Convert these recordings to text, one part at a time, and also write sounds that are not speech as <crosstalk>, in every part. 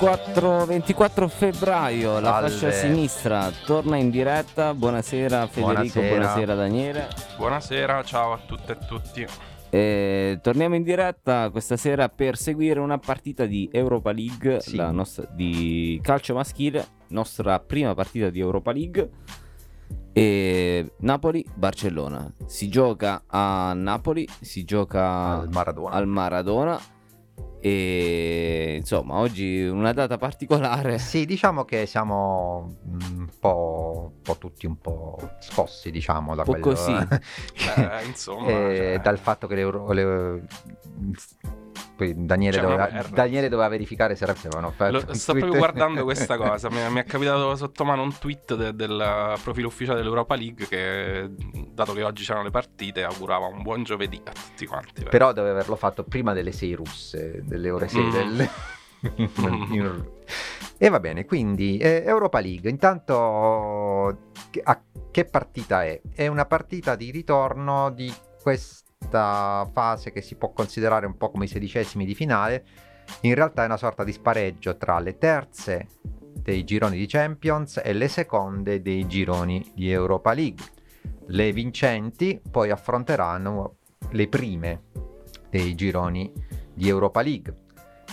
24, 24 febbraio, la Salve. fascia sinistra torna in diretta. Buonasera Federico, Buonasera. buonasera, Daniele. Buonasera, ciao a tutte e tutti. E torniamo in diretta questa sera per seguire una partita di Europa League, Sì. la nostra, di calcio maschile, nostra prima partita di Europa League. E Napoli-Barcellona. Si gioca a Napoli, si gioca al Maradona. al Maradona. E insomma, oggi una data particolare. Sì, diciamo che siamo un po', un po' tutti un po' scossi, diciamo, da Un po' quello così. <laughs> Eh, insomma, eh, cioè, dal fatto che l'Euro- le- poi Daniele, una doveva. Daniele doveva verificare se avevano fatto lo- sto proprio guardando <laughs> questa cosa. Mi, mi è capitato sotto mano un tweet de- del profilo ufficiale dell'Europa League che, dato che oggi c'erano le partite, augurava un buon giovedì a tutti quanti. Però deve averlo fatto prima delle 6 russe, delle ore 6 Mm. del... <laughs> <laughs> e va bene, quindi eh, Europa League, intanto che- a che partita è? È una partita di ritorno di questa fase che si può considerare un po' come i sedicesimi di finale, in realtà è una sorta di spareggio tra le terze dei gironi di Champions e le seconde dei gironi di Europa League. Le vincenti poi affronteranno le prime dei gironi di Europa League.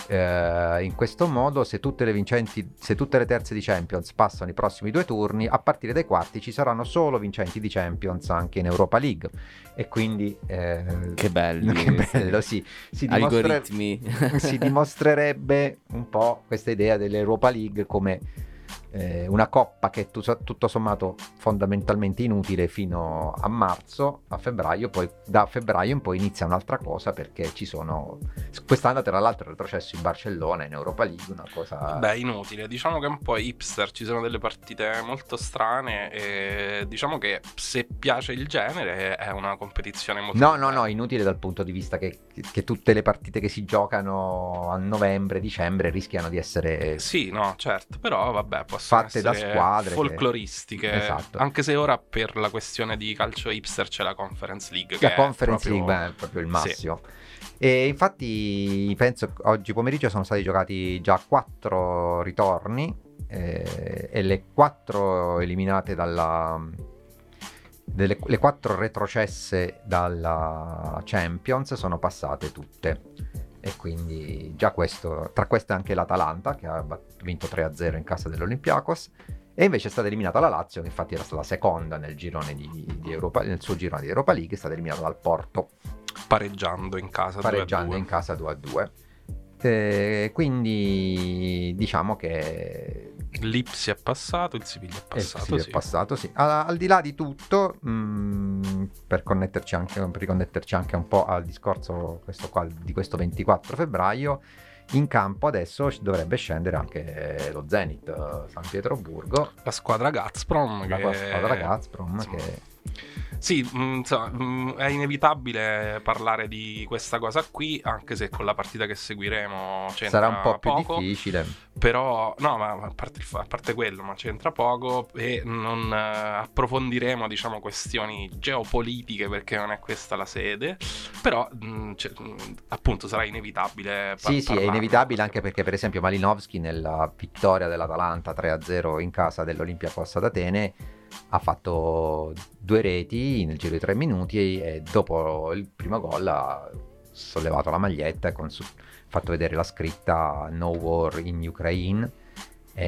Eh, in questo modo, se tutte le vincenti, se tutte le terze di Champions passano i prossimi due turni, a partire dai quarti ci saranno solo vincenti di Champions anche in Europa League. E quindi, eh, Che belli. <laughs> che bello, sì. Si, dimostre- Algoritmi. <laughs> si dimostrerebbe un po' questa idea dell'Europa League come eh, una coppa che tu- tutto sommato fondamentalmente inutile fino a marzo, a febbraio, poi da febbraio in poi inizia un'altra cosa perché ci sono quest'anno tra l'altro è retrocesso in Barcellona in Europa League, una cosa Beh, inutile. Diciamo che è un po' hipster, ci sono delle partite molto strane e diciamo che se piace il genere è una competizione molto No, no, no, inutile dal punto di vista che, che tutte le partite che si giocano a novembre, dicembre rischiano di essere Sì, no, certo, però vabbè, possono Fatte da squadre che- folcloristiche. Esatto. Anche se ora per la questione di calcio hipster c'è la Conference League. La che Conference proprio- League beh, è proprio il Sì. massimo. E infatti penso che oggi pomeriggio sono stati giocati già quattro ritorni eh, e le quattro eliminate dalla... Delle, le quattro retrocesse dalla Champions sono passate tutte e quindi già questo tra queste anche l'Atalanta che ha vinto 3-0 in casa dell'Olympiakos e invece è stata eliminata la Lazio che infatti era stata seconda nel girone di, di Europa, nel suo girone di Europa League è stata eliminata dal Porto pareggiando in casa. pareggiando 2-2. in casa 2-2 Eh, quindi diciamo che L'Ipsi è passato, il Siviglia è eh, passato. sì, è passato, sì. Al, al di là di tutto, mh, per, connetterci anche, per riconnetterci anche un po' al discorso questo qua, di questo 24 febbraio, in campo adesso dovrebbe scendere anche lo Zenit eh, San Pietroburgo, La squadra Gazprom. la che... squadra Gazprom insomma, che Sì, mh, insomma, mh, è inevitabile parlare di questa cosa qui, anche se con la partita che seguiremo c'entra sarà un po' più poco. difficile. Però, no, ma a parte, a parte quello, ma c'entra poco e non eh, approfondiremo, diciamo, questioni geopolitiche perché non è questa la sede. Però, mh, mh, appunto, sarà inevitabile. par- Sì, sì, è inevitabile anche perché per esempio Malinowski nella vittoria dell'Atalanta 3-0 in casa dell'Olympiacos ad Atene ha fatto due reti nel giro di tre minuti e dopo il primo gol ha sollevato la maglietta e su- fatto vedere la scritta No War in Ukraine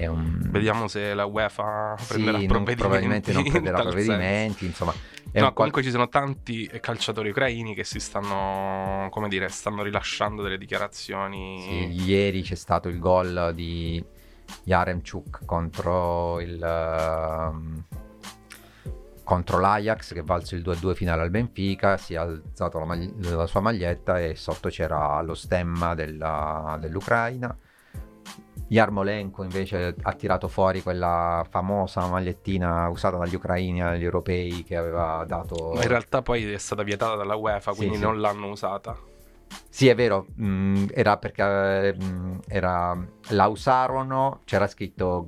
un... Vediamo se la UEFA prenderà non- provvedimenti. probabilmente non prenderà <laughs> provvedimenti, insomma. È No, qual- comunque ci sono tanti calciatori ucraini che si stanno, come dire, stanno rilasciando delle dichiarazioni. Sì, ieri c'è stato il gol di Yaremchuk contro il ehm, contro l'Ajax che valse il 2-2 finale al Benfica, si è alzato la, magli- la sua maglietta e sotto c'era lo stemma della- dell'Ucraina. Yarmolenko invece ha tirato fuori quella famosa magliettina usata dagli ucraini agli europei che aveva dato... Ma in realtà poi è stata vietata dalla UEFA, Sì, quindi sì. non l'hanno usata. Sì, è vero, mh, era perché mh, era, la usarono, c'era scritto...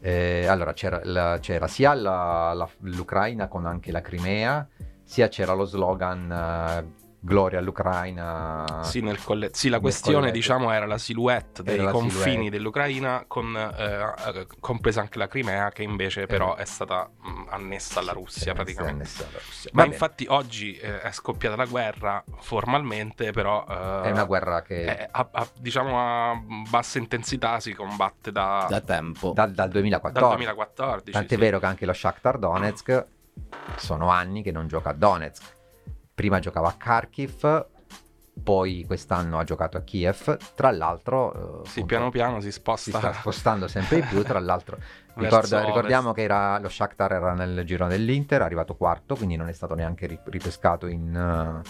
eh, allora, c'era, la- c'era sia la- la- l'Ucraina con anche la Crimea, sia c'era lo slogan eh, Gloria all'Ucraina. Sì, nel colle- sì, la nel questione, colletto. diciamo, era la silhouette dei la confini silhouette. dell'Ucraina, con, eh, eh, compresa anche la Crimea, che invece però è stata mh, annessa alla Russia sì, praticamente. alla Russia. Ma bene, infatti oggi eh, è scoppiata la guerra formalmente, però eh, è una guerra che eh, a, a- diciamo a bassa intensità si combatte da, Da tempo. dal, dal dal 2014. 2014. Tant'è sì. vero che anche lo Shakhtar Donetsk sono anni che non gioca a Donetsk. Prima giocava a Kharkiv, poi quest'anno ha giocato a Kiev. Tra l'altro, eh, Sì, appunto, piano piano si si sposta, sta spostando sempre di più. Tra l'altro, <laughs> ricorda- ricordiamo che era, lo Shakhtar era nel girone dell'Inter, è arrivato quarto, quindi non è stato neanche ri- ripescato in Euro-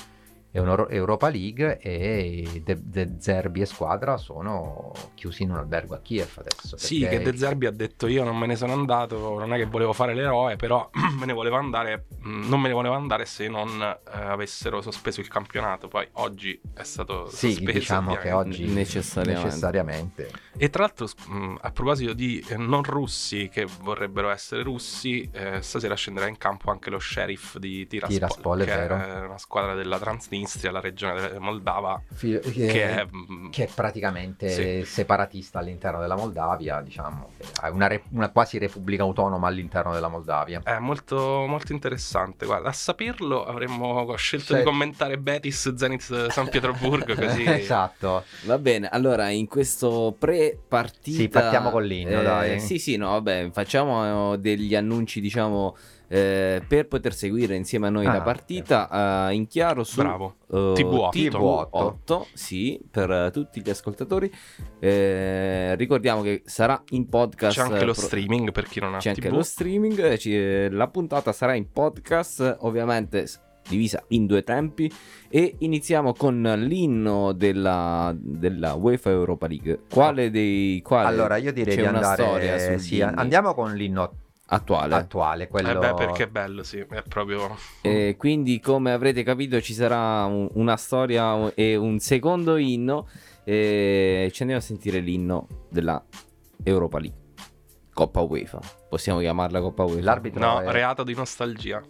Europa League. E De, De Zerbi e squadra sono chiusi in un albergo a Kiev adesso. Sì, che De Zerbi ha detto io non me ne sono andato, non è che volevo fare l'eroe, però <clears throat> me ne volevo andare, mh, non me ne volevo andare se non eh, avessero sospeso il campionato, poi oggi è stato Sì, sospeso. diciamo che oggi Necessariamente. necessariamente. E tra l'altro, mh, a proposito di eh, non russi che vorrebbero essere russi, eh, stasera scenderà in campo anche lo sheriff di Tiraspol, Tiraspol, è che vero. è una squadra della Transnistria, la regione Moldava, Fi- che, che è... mh, che è praticamente Sì. separatista all'interno della Moldavia, diciamo, è una, re- una quasi repubblica autonoma all'interno della Moldavia. È molto, molto interessante. Guarda, a saperlo avremmo scelto Sì. di commentare Betis Zenit San Pietroburgo <laughs> così. esatto. Va bene, allora in questo pre-partita... Sì, partiamo con l'inno, eh, dai. Sì, sì, no, vabbè, facciamo eh, degli annunci, diciamo, eh, per poter seguire insieme a noi Ah, la partita eh, in chiaro su Bravo. eh, TV8. TV8, sì, per eh, tutti gli ascoltatori. Eh, ricordiamo che sarà in podcast. C'è anche lo pro- streaming per chi non ha C'è TV. anche lo streaming, la puntata sarà in podcast, ovviamente divisa in due tempi e iniziamo con l'inno della, della UEFA Europa League. Quale dei quali? Allora, io direi c'è di una storia andare. Sì, andiamo con l'inno attuale. attuale, quello Eh beh, perché è bello, sì, è proprio... E quindi, come avrete capito, ci sarà un- una storia e un secondo inno. E ci andiamo a sentire l'inno della Europa League. Coppa UEFA. Possiamo chiamarla Coppa UEFA? l'arbitro No, è- reato di nostalgia.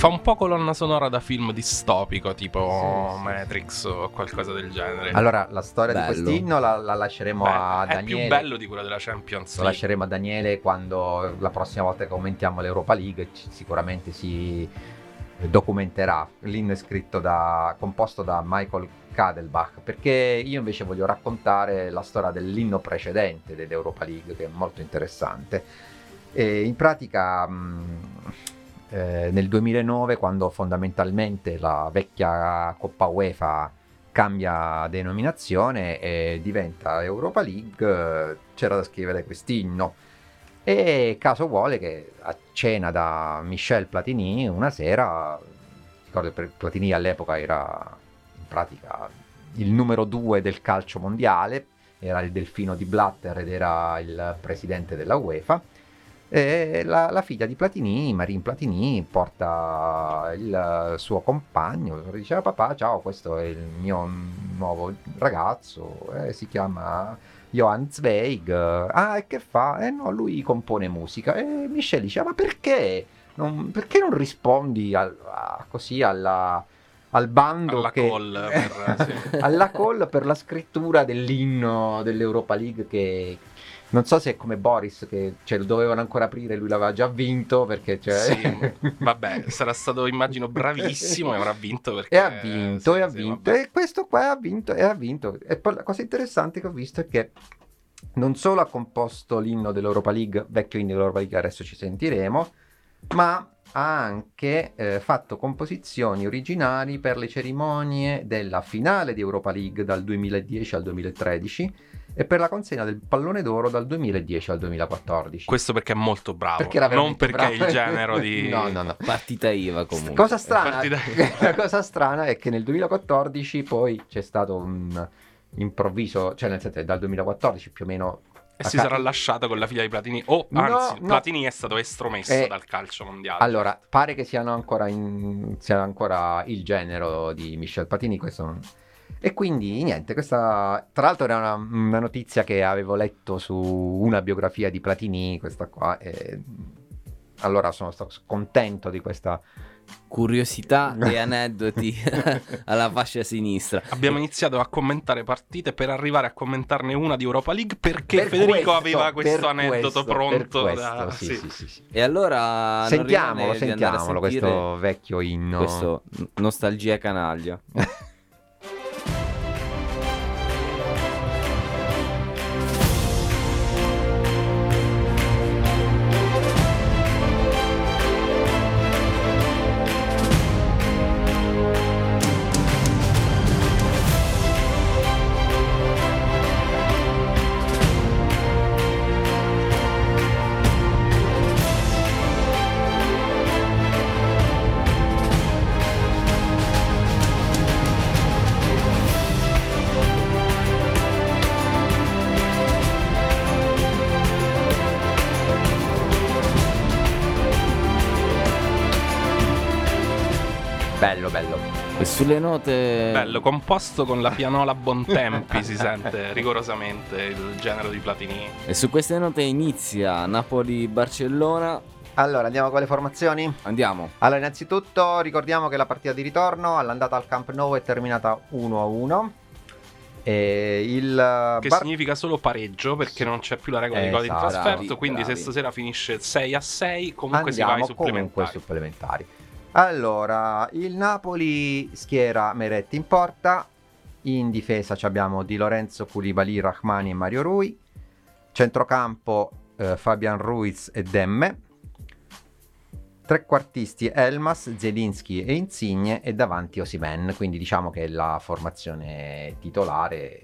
Fa un po' colonna sonora da film distopico, tipo Sì, sì, Matrix o qualcosa del genere. Allora, la storia Bello. di quest'inno la, la lasceremo Beh, a è Daniele. più bello di quello della Champions Lo League. lasceremo a Daniele quando la prossima volta che commentiamo l'Europa League sicuramente si documenterà. L'inno è scritto da, composto da Michael Kadelbach perché io invece voglio raccontare la storia dell'inno precedente dell'Europa League che è molto interessante. E in pratica mh, eh, nel 2009 quando fondamentalmente la vecchia Coppa UEFA cambia denominazione e diventa Europa League, c'era da scrivere quest'inno. E caso vuole che a cena da Michel Platini una sera, ricordo che Platini all'epoca era in pratica il numero due del calcio mondiale, era il delfino di Blatter ed era il presidente della UEFA. E la, la figlia di Platini, Marine Platini, porta il suo compagno, diceva papà ciao questo è il mio nuovo ragazzo, eh, si chiama Johann Zweig, ah e che fa? Eh no, lui compone musica e Michel diceva ma perché? Non, perché non rispondi al- a- così alla, al bando Alla che... call per- sì. <laughs> alla call per la scrittura dell'inno dell'Europa League che non so se è come Boris che cioè, lo dovevano ancora aprire lui l'aveva già vinto perché cioè... Sì, <laughs> vabbè, sarà stato immagino bravissimo e avrà vinto perché e ha vinto sì, e ha sì, vinto vabbè. e questo qua ha vinto e ha vinto e poi la cosa interessante che ho visto è che non solo ha composto l'inno dell'Europa League vecchio inno dell'Europa League adesso ci sentiremo ma ha anche eh, fatto composizioni originali per le cerimonie della finale di Europa League dal 2010 al 2013 e per la consegna del pallone d'oro dal 2010 al 2014 Questo perché è molto bravo, perché era non perché è bravo. il genero di... <laughs> no no no Partita IVA comunque. Cosa strana, Partita- <laughs> la cosa strana è che nel 2014 poi c'è stato un improvviso, cioè nel senso che dal 2014 più o meno E si ca- sarà lasciato con la figlia di Platini. O No, anzi, no. Platini è stato estromesso Eh, dal calcio mondiale. Allora, pare che siano ancora, in, sia ancora il genero di Michel Patini, questo E quindi niente, questa tra l'altro era una, una notizia che avevo letto su una biografia di Platini, questa qua, e allora sono stato contento di questa... Curiosità <laughs> e aneddoti <laughs> alla fascia sinistra. Abbiamo iniziato a commentare partite per arrivare a commentarne una di Europa League perché Per Federico questo, aveva questo aneddoto questo, pronto. questo, da- sì, sì. sì, sì, sì. E allora Sentiamolo, sentiamolo questo vecchio inno. questo nostalgia canaglia. <laughs> sulle note Bello, composto con la pianola Bontempi si sente rigorosamente il genere di Platini. E su queste note inizia Napoli-Barcellona. Allora, andiamo con le formazioni? Andiamo. Allora, innanzitutto ricordiamo che la partita di ritorno all'andata al Camp Nou è terminata 1-1. E il Che Bar- significa solo pareggio perché non c'è più la regola di gol in Esatto. trasferto. Bravi, quindi bravi. se stasera finisce 6 a 6, comunque si va ai andiamo comunque supplementari. supplementari. Allora, il Napoli schiera Meretti in porta. In difesa ci abbiamo Di Lorenzo, Koulibaly, Rahmani e Mario Rui. Centrocampo eh, Fabian Ruiz e Demme. Trequartisti Elmas, Zelinski e Insigne e davanti Osimen. Quindi diciamo che la formazione titolare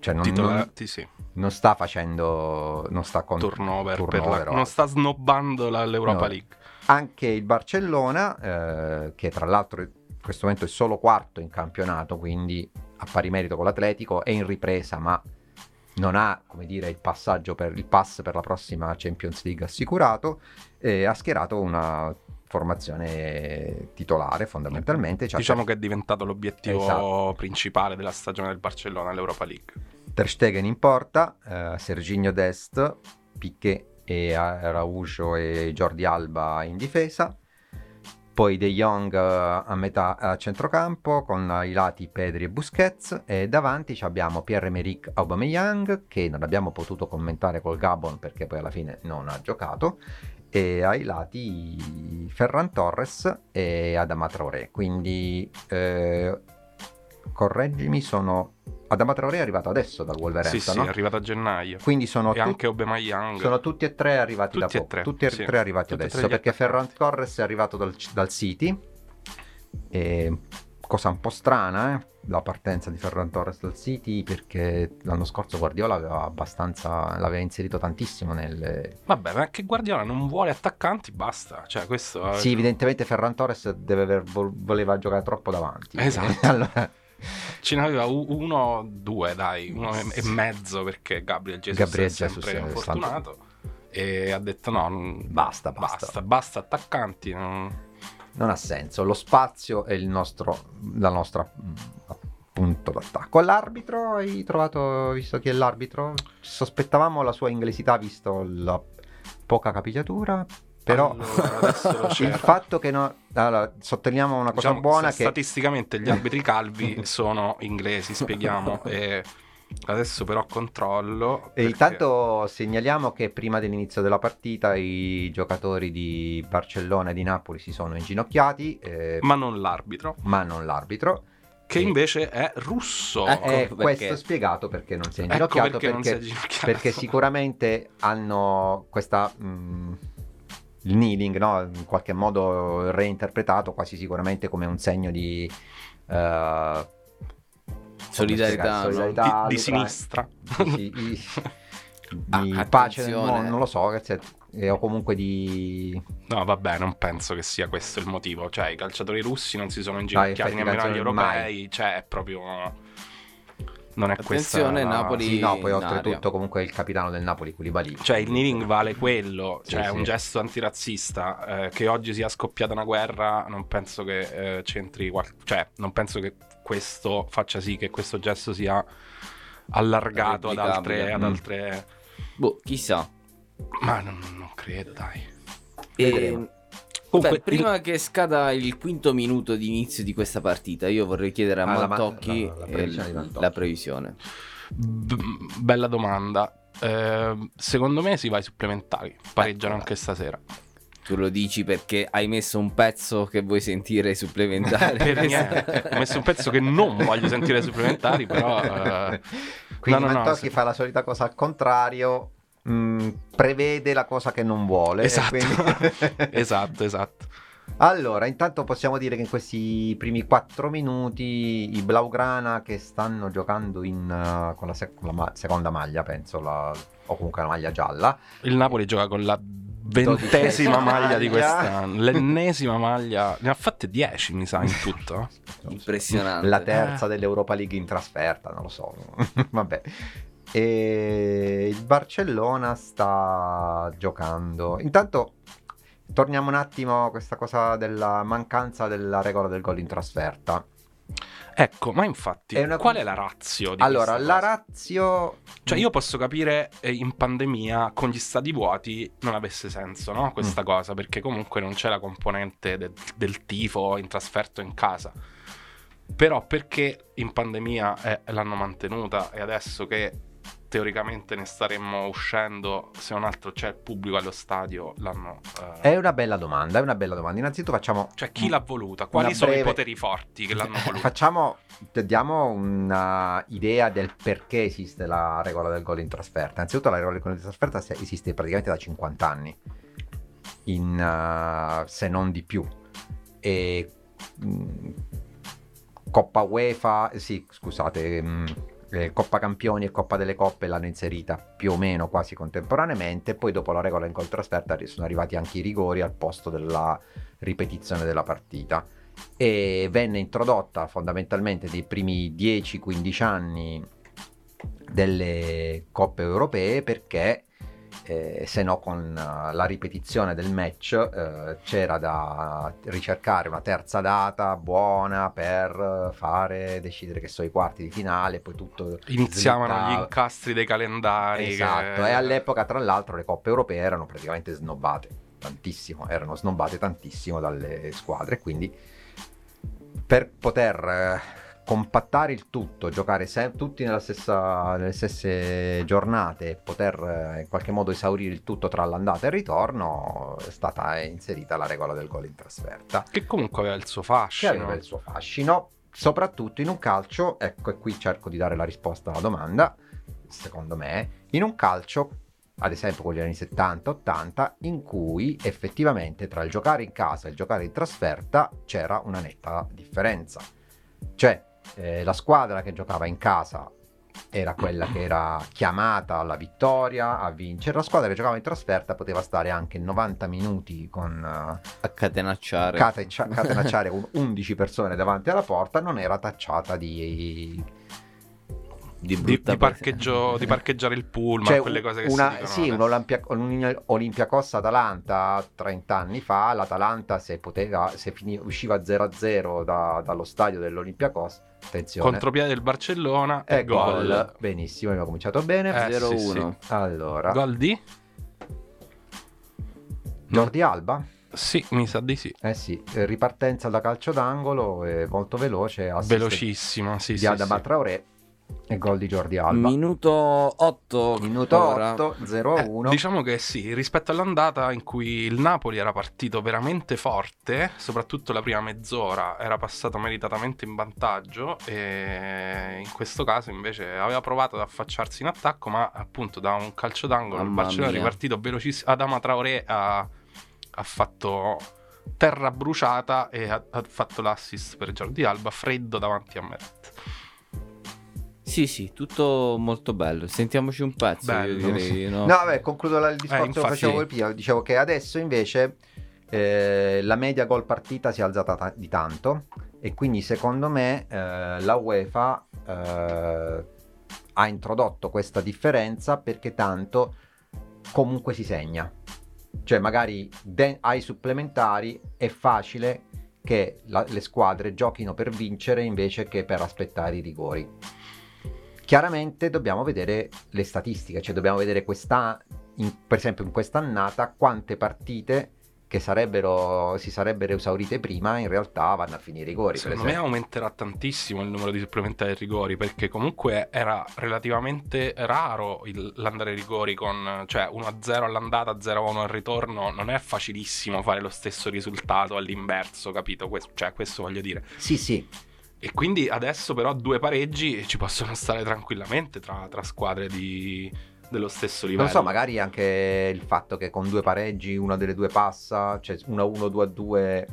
cioè non, Titolare- non- sì, non sta facendo non sta con turnover, turnover la- non sta snobbando l'Europa No. League. Anche il Barcellona, eh, che tra l'altro in questo momento è solo quarto in campionato, quindi a pari merito con l'Atletico, è in ripresa, ma non ha, come dire, il passaggio per il pass per la prossima Champions League assicurato, e ha schierato una formazione titolare fondamentalmente. C'ha Diciamo che è diventato l'obiettivo Esatto. principale della stagione del Barcellona all'Europa League. Ter Stegen in porta, eh, Serginho Dest, Piquet e Araujo e Jordi Alba in difesa. poi De Jong eh, a metà a centrocampo con ai lati Pedri e Busquets. E davanti abbiamo Pierre-Emerick Aubameyang che non abbiamo potuto commentare col Gabon perché poi alla fine non ha giocato. E ai lati Ferran Torres e Adama Traoré. Quindi eh, correggimi sono Adama Traoré è arrivato adesso dal Wolverhampton Sì, sì, no? è arrivato a gennaio. quindi sono E tutti anche Aubameyang. sono tutti e tre arrivati Tutti da poco. tre, Tutti e sì. tre arrivati Tutti adesso perché. Ferran Torres è arrivato dal, dal City. E cosa un po' strana, eh? La partenza di Ferran Torres dal City perché l'anno scorso Guardiola aveva abbastanza l'aveva inserito tantissimo nelle Vabbè, ma che Guardiola non vuole attaccanti, basta. Cioè, questo... Sì, evidentemente Ferran Torres deve aver, vol- voleva giocare troppo davanti. Esatto. <laughs> allora, Ce n'aveva uno, due, dai, uno e- mezzo perché Gabriel Jesus Gabriel è sempre Jesus infortunato. E ha detto no, non- Basta, basta. basta, basta attaccanti. non- non ha senso. Lo spazio è il nostro, la nostra mm, punto d'attacco. L'arbitro hai trovato, visto chi è l'arbitro? Sospettavamo la sua inglesità visto la poca capigliatura, però Allora, <laughs> il fatto che no, allora, sottolineiamo una cosa Diciamo, buona che statisticamente gli arbitri calvi <laughs> sono inglesi, spieghiamo. <laughs> e adesso però controllo. E perché- intanto segnaliamo che prima dell'inizio della partita i giocatori di Barcellona e di Napoli si sono inginocchiati, eh, Ma non l'arbitro, ma non l'arbitro. che invece è russo. Ecco Eh, perché. questo è spiegato perché non si è Ecco inginocchiato perché, non si è perché, ginocchiato. perché sicuramente hanno questa mm, il kneeling no? in qualche modo reinterpretato quasi sicuramente come un segno di eh, Solidarietà, come no? di, solidarietà di sinistra. <laughs> di, di- Ah, di pace nel attenzione. mondo non lo so che eh, o comunque di No, vabbè, non penso che sia questo il motivo. Cioè, i calciatori russi non si sono inginocchiati nemmeno agli europei. Cioè, è proprio. Non è questa. Attenzione, la- Napoli- sì, no, poi oltretutto aria. comunque il capitano del Napoli Koulibaly Cioè, il kneeling vale quello, Sì, cioè è sì. un gesto antirazzista. eh, che oggi sia scoppiata una guerra, non penso che eh, c'entri qual- Cioè, non penso che questo faccia sì che questo gesto sia allargato ad altre. Ad altre... Boh, chissà. Ma non, non credo, dai. E. Comunque, beh, prima che scada il quinto minuto di inizio di questa partita, io vorrei chiedere a Ah, la ma- Mantocchi la- la Mantocchi. la previsione. B- bella domanda. Eh, secondo me si va ai supplementari. Pareggiano Ecco, anche stasera. Tu lo dici perché hai messo un pezzo che vuoi sentire ai supplementari. <laughs> per niente. Ho messo un pezzo che non voglio sentire ai supplementari, però. eh, Quindi no, no, no, Mantocchi sì. fa la solita cosa al contrario, mh, prevede la cosa che non vuole. Esatto. quindi- <laughs> esatto, esatto. allora, intanto possiamo dire che in questi primi quattro minuti i Blaugrana che stanno giocando in, uh, con la, sec- la ma- seconda maglia, penso, la- o comunque la maglia gialla. Il Napoli gioca con la ventesima maglia di quest'anno. L'ennesima maglia. Ne ha fatte 10, mi sa, in tutto. <laughs> Impressionante. La terza dell'Europa League in trasferta, non lo so. <laughs> Vabbè. E il Barcellona sta giocando. Intanto torniamo un attimo a questa cosa della mancanza della regola del gol in trasferta. Ecco, ma infatti, È una- qual è la razio di Allora, la cosa? razio Cioè, io posso capire eh, in pandemia con gli stadi vuoti non avesse senso, no? Questa Mm. cosa, perché comunque non c'è la componente del, del tifo in trasferto in casa. Però perché in pandemia eh, l'hanno mantenuta e adesso che teoricamente ne staremmo uscendo, se non altro c'è il pubblico allo stadio, l'hanno... eh, è una bella domanda, è una bella domanda. Innanzitutto facciamo Cioè, chi l'ha voluta? Quali sono breve- i poteri forti che l'hanno <laughs> voluta? Facciamo, diamo una idea del perché esiste la regola del gol in trasferta. Innanzitutto la regola del gol in trasferta esiste praticamente da 50 anni, in, uh, se non di più. E mh, Coppa UEFA, sì, scusate, mh, eh, Coppa Campioni e Coppa delle Coppe l'hanno inserita più o meno quasi contemporaneamente. Poi dopo la regola in gol trasferta sono arrivati anche i rigori al posto della ripetizione della partita e venne introdotta fondamentalmente nei primi 10-15 anni delle coppe europee perché eh, se no con eh, la ripetizione del match eh, c'era da ricercare una terza data buona per fare decidere che so i quarti di finale poi tutto Iniziavano gli incastri dei calendari. esatto che- e all'epoca tra l'altro le coppe europee erano praticamente snobbate tantissimo, erano snobbate tantissimo dalle squadre, quindi per poter eh, compattare il tutto, giocare se- tutti nella stessa, nelle stesse giornate e poter eh, in qualche modo esaurire il tutto tra l'andata e il ritorno, è stata inserita la regola del gol in trasferta. Che comunque aveva il suo Che fascino. aveva il suo fascino, soprattutto in un calcio, ecco e qui cerco di dare la risposta alla domanda, secondo me, in un calcio, ad esempio con gli anni 70-80, in cui effettivamente tra il giocare in casa e il giocare in trasferta c'era una netta differenza. Cioè, eh, la squadra che giocava in casa era quella che era chiamata alla vittoria, a vincere. La squadra che giocava in trasferta poteva stare anche 90 minuti con eh, A catenacciare. catenaccia- catenacciare con 11 persone davanti alla porta, non era tacciata di... di, Di, di parcheggio- di <laughs> parcheggiare il pullman, Cioè, quelle cose che una, si dicono. sì, adesso. un Olimpia- un Olympiacos Atalanta 30 anni fa, l'Atalanta se, poteva, se fini- usciva 0-0 da- dallo stadio dell'Olympiacos, attenzione, Contropiede del Barcellona e e gol. gol. Benissimo, abbiamo cominciato bene. Eh, sì, 0-1. Allora, Gol di? Jordi Alba? Sì, mi sa di sì. Eh sì, ripartenza da calcio d'angolo, è molto veloce, assist Velocissimo, sì, di sì, Adama sì. Traoré e gol di Jordi Alba. Minuto 8. Minuto ora. 8, 0-1. Eh, diciamo che sì, rispetto all'andata in cui il Napoli era partito veramente forte, soprattutto la prima mezz'ora era passato meritatamente in vantaggio e in questo caso invece aveva provato ad affacciarsi in attacco, ma appunto da un calcio d'angolo il Mamma Barcellona è ripartito velocissimo. Adama Traoré ha, ha fatto terra bruciata e ha, ha fatto l'assist per Jordi Alba freddo davanti a Meret. Sì, sì, tutto molto bello. Sentiamoci un pezzo. Bello, io direi, sì. no? No, vabbè, concludo la- il discorso che infatti- facevo prima. Dicevo che adesso invece eh, la media gol partita si è alzata ta- di tanto e quindi secondo me eh, la UEFA eh, ha introdotto questa differenza perché tanto comunque si segna. Cioè magari de- ai supplementari è facile che la- le squadre giochino per vincere invece che per aspettare i rigori. Chiaramente dobbiamo vedere le statistiche, cioè dobbiamo vedere questa, in- per esempio in quest'annata quante partite che sarebbero, si sarebbero esaurite prima in realtà vanno a finire i rigori. per Secondo me aumenterà tantissimo il numero di supplementari e rigori perché comunque era relativamente raro il- l'andare ai rigori con cioè 1-0 all'andata, 0-1 al ritorno. Non è facilissimo fare lo stesso risultato all'inverso, capito? Questo, cioè, questo voglio dire. Sì, sì, E quindi adesso però due pareggi ci possono stare tranquillamente tra, tra squadre di- dello stesso livello. non so, magari anche il fatto che con due pareggi una delle due passa, cioè 1-1, 2-2,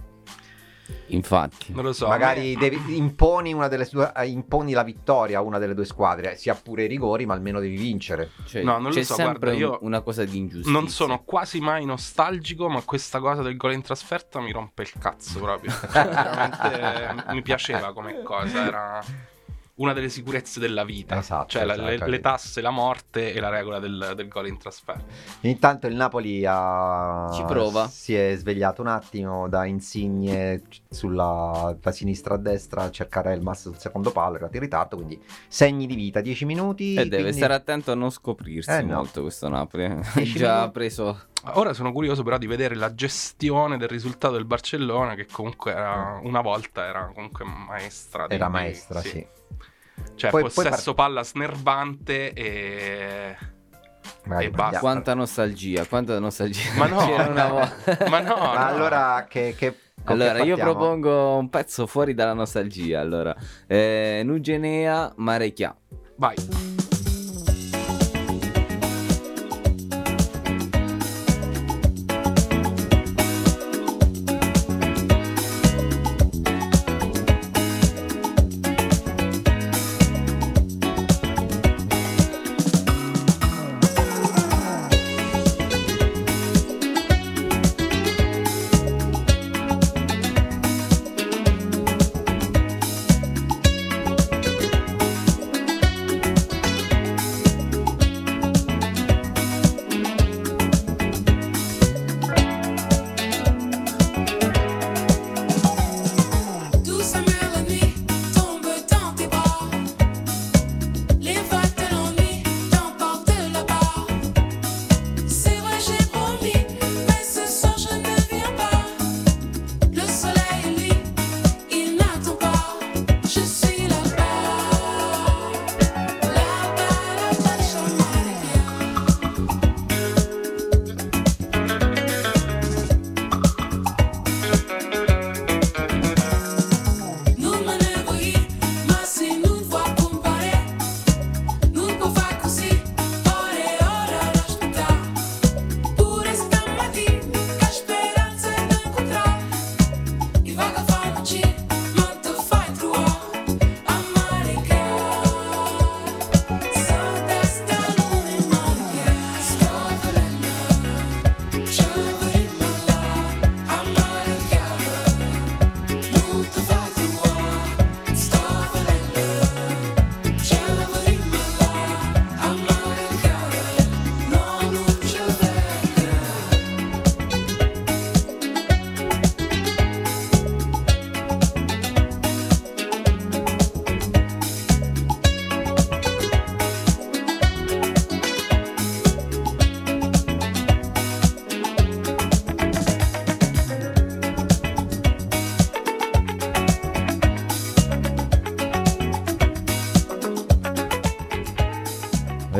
Infatti. Non lo so. magari a me- devi- imponi, una delle eh, imponi la vittoria a una delle due squadre, sia pure i rigori, ma almeno devi vincere. Cioè, No, non lo c'è so, sempre guarda, io un- una cosa di ingiustizia. Non sono quasi mai nostalgico, ma questa cosa del gol in trasferta mi rompe il cazzo proprio. <laughs> Veramente mi piaceva come cosa, era una delle sicurezze della vita. Esatto, cioè la- le, esatto. le tasse, la morte e la regola del, del gol in trasferta. Intanto il Napoli ha... Ci prova. si è svegliato un attimo da insigne sulla da sinistra a destra a cercare Elmas sul secondo palo, arrivato in ritardo, quindi segni di vita, 10 minuti. E deve quindi- stare attento a non scoprirsi Eh, no. molto questo Napoli. Ha Dieci già minuti. preso. Ora sono curioso però di vedere la gestione del risultato del Barcellona, che comunque era, una volta era comunque maestra. Era di- maestra, sì. Cioè, Poi- poi possesso palla snerbante e... Magari e basta. Quanta nostalgia, quanta nostalgia. Ma no, <laughs> C'era una <laughs> volta. ma no, Ma no. allora che, che Allora, io propongo un pezzo fuori dalla nostalgia. Allora, eh, Nugenea Marecchia. Vai.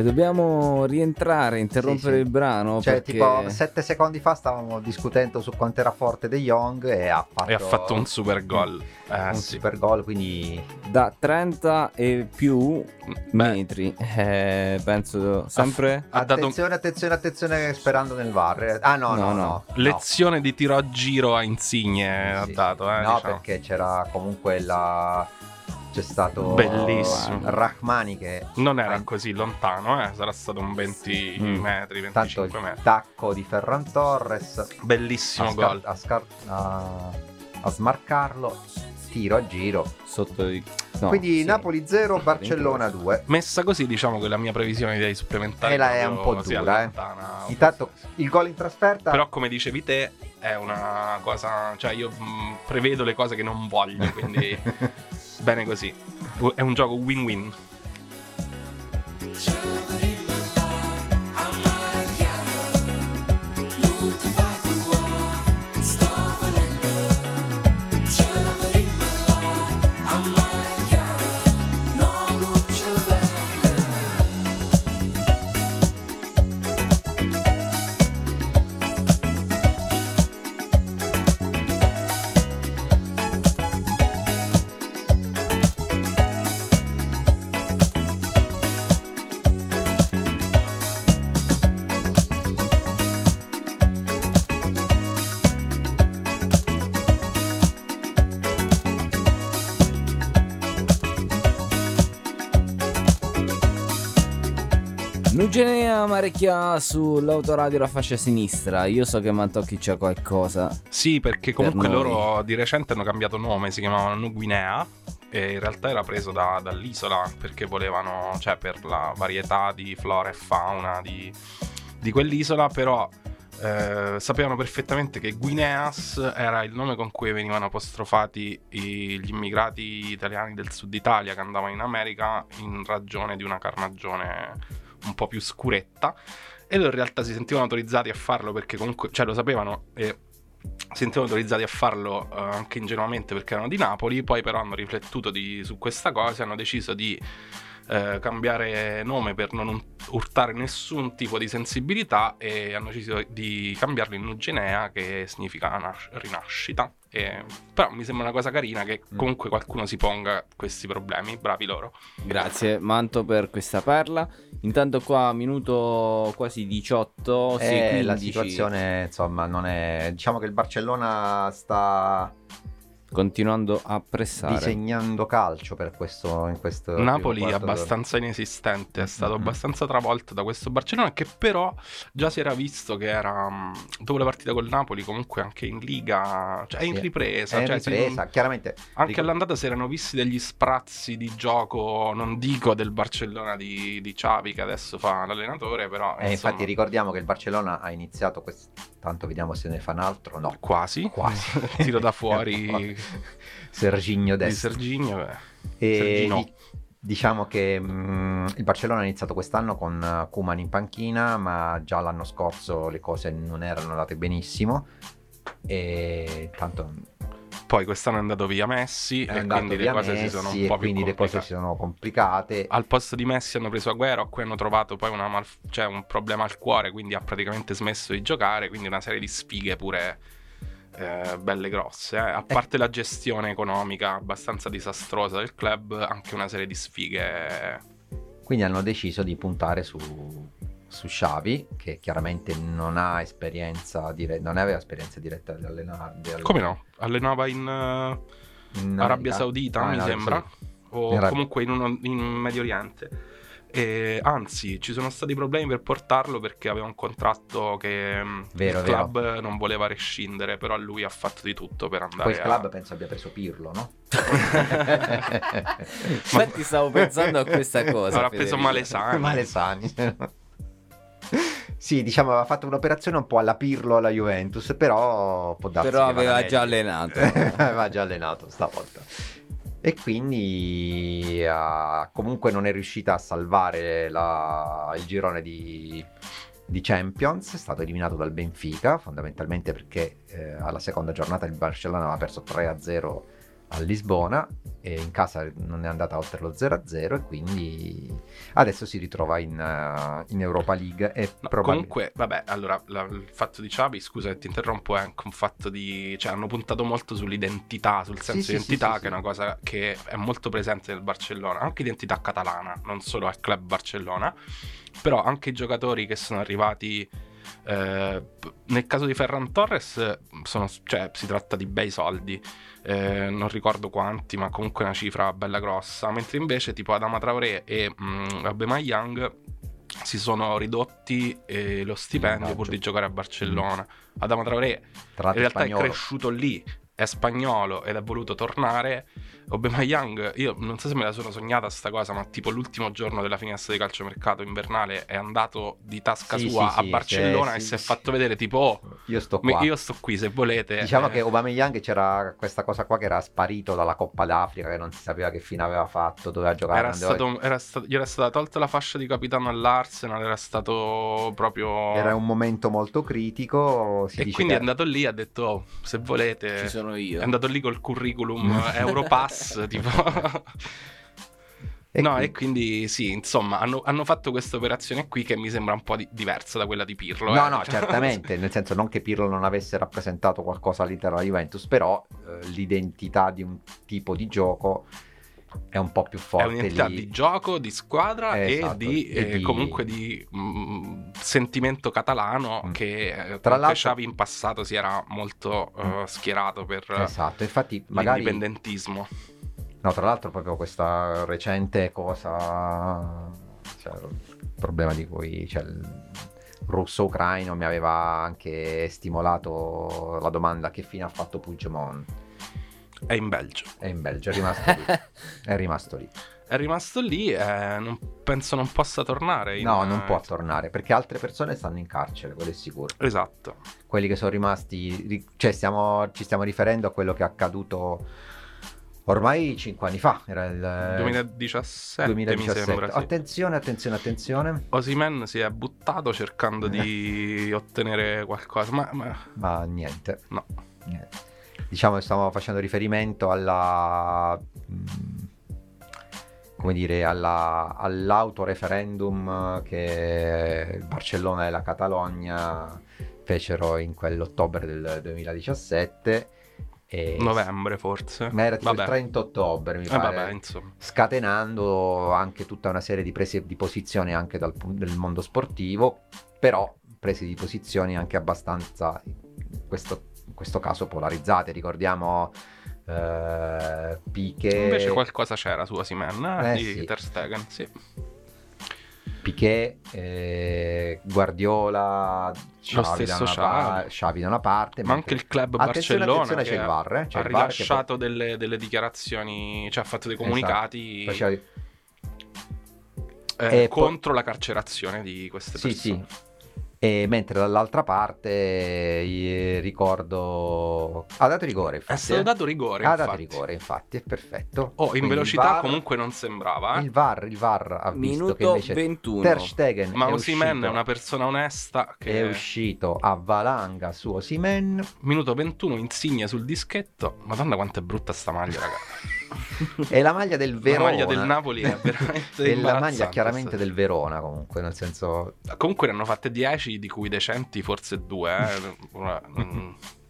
Dobbiamo rientrare, interrompere Sì, sì. il brano. Cioè, perché... tipo, sette secondi fa stavamo discutendo su quanto era forte De Jong e ha fatto, E ha fatto un super gol. Eh, un sì. super gol, quindi Da 30 e più Beh, metri, eh, penso sempre... Ha dato un- attenzione, attenzione, attenzione, sperando nel VAR. Ah no, no, No, no. no. no. lezione di tiro a giro a Insigne ha dato. Eh, no, diciamo. perché c'era comunque la... C'è stato Bellissimo. Rahmani che Non era ha- così lontano, eh, sarà stato un 20 Mm. metri, tanto 25 il metri. tacco di Ferran Torres Bellissimo a, scar- gol. a, scar- a- a smarcarlo, tiro a giro. Sotto di... no, Quindi sì. Napoli 0, Barcellona 2. Messa così, diciamo che la mia previsione dei supplementari E la è un po' dura, eh. Intanto il gol in trasferta Però, come dicevi te, è una cosa. Cioè, io mh, prevedo le cose che non voglio, quindi <laughs> bene così. È un gioco win-win. Nugenea Marecchia sull'autoradio la fascia sinistra. Io so che Mantocchi c'ha qualcosa. Sì, perché comunque noi. loro di recente hanno cambiato nome, si chiamavano Nu Guinea. E in realtà era preso da- dall'isola perché volevano, cioè per la varietà di flora e fauna di, di quell'isola, però eh, sapevano perfettamente che Guineas era il nome con cui venivano apostrofati i- gli immigrati italiani del sud Italia che andavano in America in ragione di una carnagione un po' più scuretta e loro in realtà si sentivano autorizzati a farlo perché comunque, cioè lo sapevano e si sentivano autorizzati a farlo eh, anche ingenuamente perché erano di Napoli, poi però hanno riflettuto di- su questa cosa e hanno deciso di eh, cambiare nome per non urtare nessun tipo di sensibilità e hanno deciso di cambiarlo in Nugenea che significa nas- rinascita. E- però mi sembra una cosa carina che Mm. comunque qualcuno si ponga questi problemi, bravi loro. Grazie Manto per questa perla. Intanto qua minuto quasi 18, sì, Eh, 15. la situazione, insomma, non è. Diciamo che il Barcellona sta continuando a pressare. disegnando calcio per questo. In questo Napoli quarto d'ora. abbastanza inesistente, è stato Mhm. abbastanza travolto da questo Barcellona che però già si era visto che era mh, dopo la partita col Napoli comunque anche in Liga, cioè è in Sì, ripresa, È in cioè, si- ripresa, chiaramente. anche Dico- all'andata si erano visti degli sprazzi di gioco, non dico del Barcellona di, di Xavi che adesso fa l'allenatore, però Eh, insomma, infatti ricordiamo che il Barcellona ha iniziato questo. Tanto vediamo se ne fa un altro. No, quasi, quasi. <laughs> <laughs> tiro da fuori <laughs> Serginho di destro. Serginho. eh. E Sergino. di- diciamo che mm, il Barcellona ha iniziato quest'anno con eh, Koeman in panchina, ma già l'anno scorso le cose non erano andate benissimo. E tanto Poi quest'anno è andato via Messi è e quindi le cose si sono Messi un po' più quindi le cose complicate. si sono complicate. Al posto di Messi hanno preso Agüero, a cui hanno trovato poi una mal- cioè un problema al cuore, quindi ha praticamente smesso di giocare, quindi una serie di sfighe pure eh, belle grosse. eh. A parte la gestione economica abbastanza disastrosa del club, anche una serie di sfighe. Quindi hanno deciso di puntare su, su Xavi, che chiaramente non ha esperienza dire- non aveva esperienza diretta di allenare. di allenare- Come no? Allenava in eh, in Arabia? Saudita, Ah, mi Arabia sembra, Saudita. o In Arabia- comunque in, uno- in Medio Oriente. E, anzi, ci sono stati problemi per portarlo perché aveva un contratto che mm, Vero, il vero. club non voleva rescindere, però lui ha fatto di tutto per andare Poi il a... club penso abbia preso Pirlo, no? <laughs> Infatti stavo pensando a questa cosa. Avrà preso. Malesani. Malesani. sì, diciamo aveva fatto un'operazione un po' alla Pirlo alla Juventus, però può darsi Però aveva già allenato. <laughs> aveva già allenato stavolta. E quindi ah, comunque non è riuscita a salvare la- il girone di, di Champions, è stato eliminato dal Benfica, fondamentalmente perché eh, alla seconda giornata il Barcellona aveva perso 3-0 a Lisbona e in casa non è andata oltre lo 0-0 e quindi adesso si ritrova in, uh, in Europa League. E No, probabil- Comunque, vabbè, allora la- il fatto di Xavi, scusa che ti interrompo, è anche un fatto di... cioè hanno puntato molto sull'identità, sul Sì, senso sì, di sì, identità, sì, che è sì. una cosa che è molto presente nel Barcellona, anche identità catalana, non solo al club Barcellona, però anche i giocatori che sono arrivati... eh, nel caso di Ferran Torres sono- cioè, si tratta di bei soldi eh, non ricordo quanti ma comunque una cifra bella grossa. Mentre invece tipo Adama Traoré e mm, Aubameyang si sono ridotti eh, lo stipendio pur di giocare a Barcellona. Adama Traoré tra in realtà spagnolo. è cresciuto lì è spagnolo ed ha voluto tornare Aubameyang io non so se me la sono sognata sta cosa ma tipo l'ultimo giorno della finestra di calciomercato invernale è andato di tasca Sì, sua sì, a sì, Barcellona sì, e sì, si è sì. fatto vedere tipo oh, Io sto mi- qua. io sto qui se volete Diciamo Eh, che Aubameyang c'era questa cosa qua che era sparito dalla Coppa d'Africa, che non si sapeva che fine aveva fatto, doveva giocare. era stato, era stato- gli era stata tolta la fascia di capitano all'Arsenal era stato proprio Era un momento molto critico. Si e dice quindi che- è andato lì ha detto oh, se volete Ci sono io. è andato lì col curriculum <laughs> Europass <laughs> tipo e no, quindi- e quindi sì, insomma, hanno, hanno fatto questa operazione qui che mi sembra un po' di- diversa da quella di Pirlo. No, eh. no, certamente, nel senso non che Pirlo non avesse rappresentato qualcosa all'interno della Juventus, però eh, l'identità di un tipo di gioco è un po' più È forte un'identità lì. di gioco, di squadra Eh, e, esatto, di, e eh, di- comunque di mm, sentimento catalano Mm. che eh, Tra l'altro- Xavi in passato si era molto Mm. schierato per Esatto, infatti magari l'indipendentismo. No, tra l'altro proprio questa recente cosa, cioè, il problema di cui cioè, il russo-ucraino mi aveva anche stimolato la domanda che fine ha fatto Puigdemont. È in Belgio. È in Belgio, è rimasto lì. <laughs> È rimasto lì. È rimasto lì e non- penso non possa tornare. in- No, non può tornare perché altre persone stanno in carcere, quello è sicuro. Esatto. Quelli che sono rimasti, ri- cioè stiamo, ci stiamo riferendo a quello che è accaduto ormai 5 anni fa, era il 2017, 2017. mi sembra. Sì. Attenzione, attenzione, attenzione. Osimen si è buttato cercando di <laughs> ottenere qualcosa, ma, ma Ma niente. no. niente. Diciamo che stiamo facendo riferimento alla. mm, come dire, alla, all'autoreferendum che il Barcellona e la Catalogna fecero in quell'ottobre del 2017. E novembre forse. Ma era tipo il Vabbè. 30 ottobre, mi Eh, pare. vabbè, scatenando anche tutta una serie di prese di posizione anche dal del mondo sportivo, però prese di posizioni anche abbastanza, questo, in questo caso polarizzate. Ricordiamo eh, Piquet, Invece qualcosa c'era su Osimen eh, Eh, di sì. Ter Stegen, sì. Piquet, eh, Guardiola, Xavi da, pa- Xavi. Da una parte, Ma anche il club Attenzione, Barcellona attenzione, c'è il VAR, eh, c'è ha il VAR rilasciato delle, delle dichiarazioni, cioè ha fatto dei Esatto. comunicati faceva- eh, contro la carcerazione di queste Sì, persone. sì. E mentre dall'altra parte eh, ricordo ha dato rigore, È infatti, stato eh. dato rigore, ha dato infatti. rigore, infatti, è perfetto. Oh, in Quindi velocità VAR- comunque non sembrava, eh. il VAR, il VAR ha visto che Minuto invece 21. Ter Stegen Ma è Osimen uscito, è una persona onesta che è uscito a valanga su Osimen minuto 21 insigne sul dischetto. Madonna quanto è brutta sta maglia, raga. <laughs> e la maglia del La Verona maglia del Napoli è veramente <laughs> e la maglia chiaramente del Verona comunque, nel senso Comunque ne hanno fatte 10 di cui decenti forse due, eh. Una-. <laughs>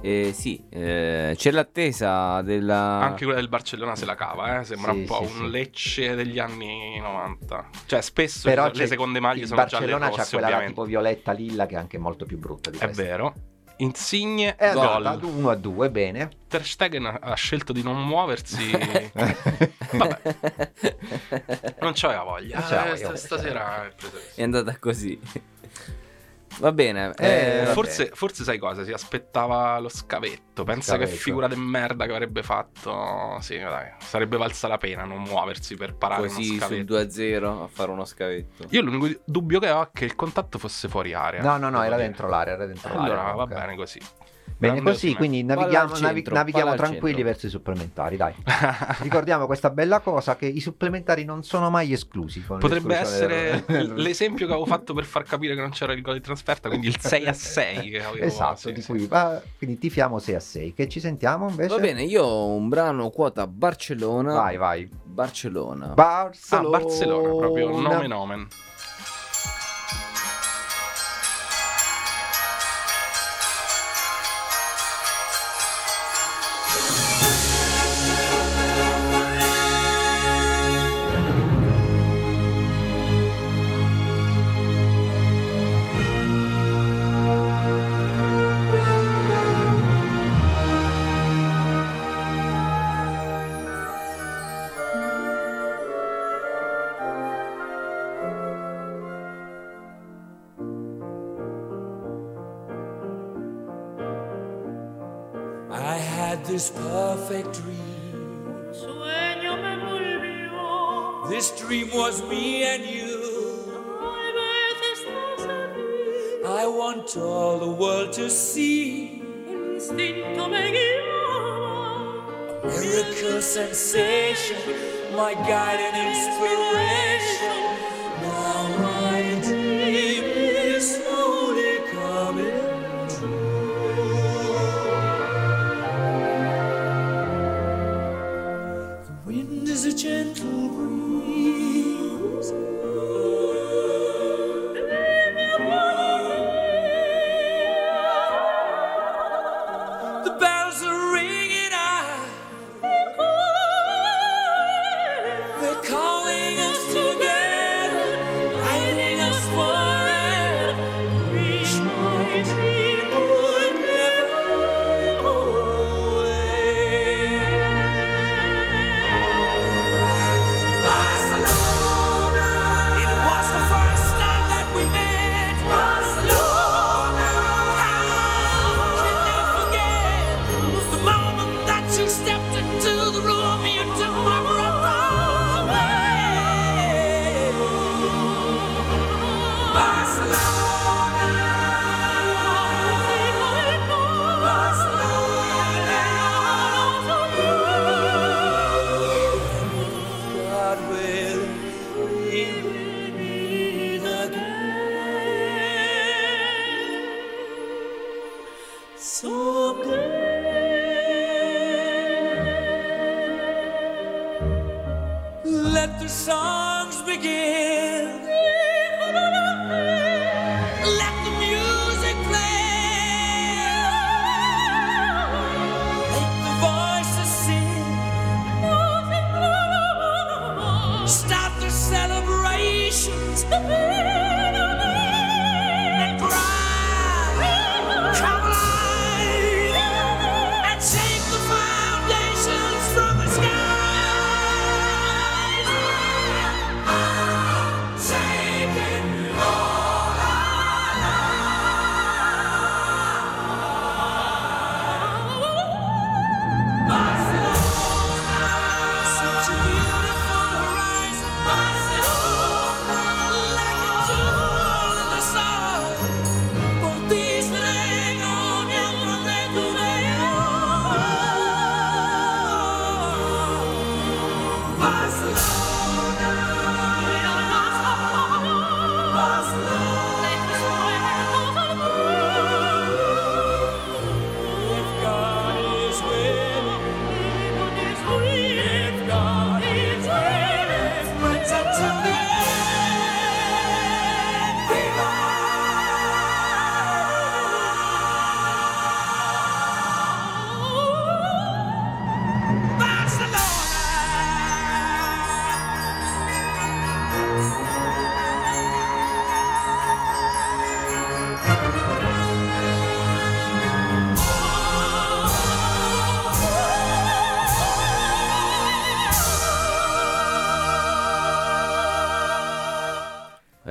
Eh, sì, eh, c'è l'attesa della... Anche quella del Barcellona se la cava, eh. Sembra Sì, un po' sì, un sì. Lecce degli anni 90. Cioè, spesso però le seconde maglie il sono già le Barcellona c'ha rosse, quella ovviamente. tipo violetta lilla che è anche molto più brutta di È questa. vero. Insigne, È gol. andata 1 a 2, bene. Ter Stegen ha scelto di non muoversi. <laughs> Vabbè, non c'aveva voglia. Eh, vabbè, stasera è preso È andata così. Va bene. Eh, eh. Forse, forse sai cosa? Si aspettava lo scavetto. Pensa che Scavetto. figura di merda che avrebbe fatto. Sì, dai, sarebbe valsa la pena non muoversi per parare uno così sul scavetto. 2-0 a fare uno scavetto. Io l'unico dubbio che ho è che il contatto fosse fuori area. No, no, no, era dire. dentro l'area, era dentro l'area. Allora va comunque. bene così. Bene così, quindi navighiamo, centro, navighiamo tranquilli verso i supplementari, dai. <laughs> Ricordiamo questa bella cosa che i supplementari non sono mai esclusi. con Potrebbe essere l'esempio che avevo fatto per far capire che non c'era il gol di trasferta, quindi il 6 a 6 che avevo. Esatto, sì, di sì. cui quindi tifiamo 6 a 6. Che ci sentiamo invece? Va bene, io ho un brano quota Barcellona. Vai, vai. Barcellona. Ah, Barcellona. Barcellona, proprio nome nomen. The bells are ringing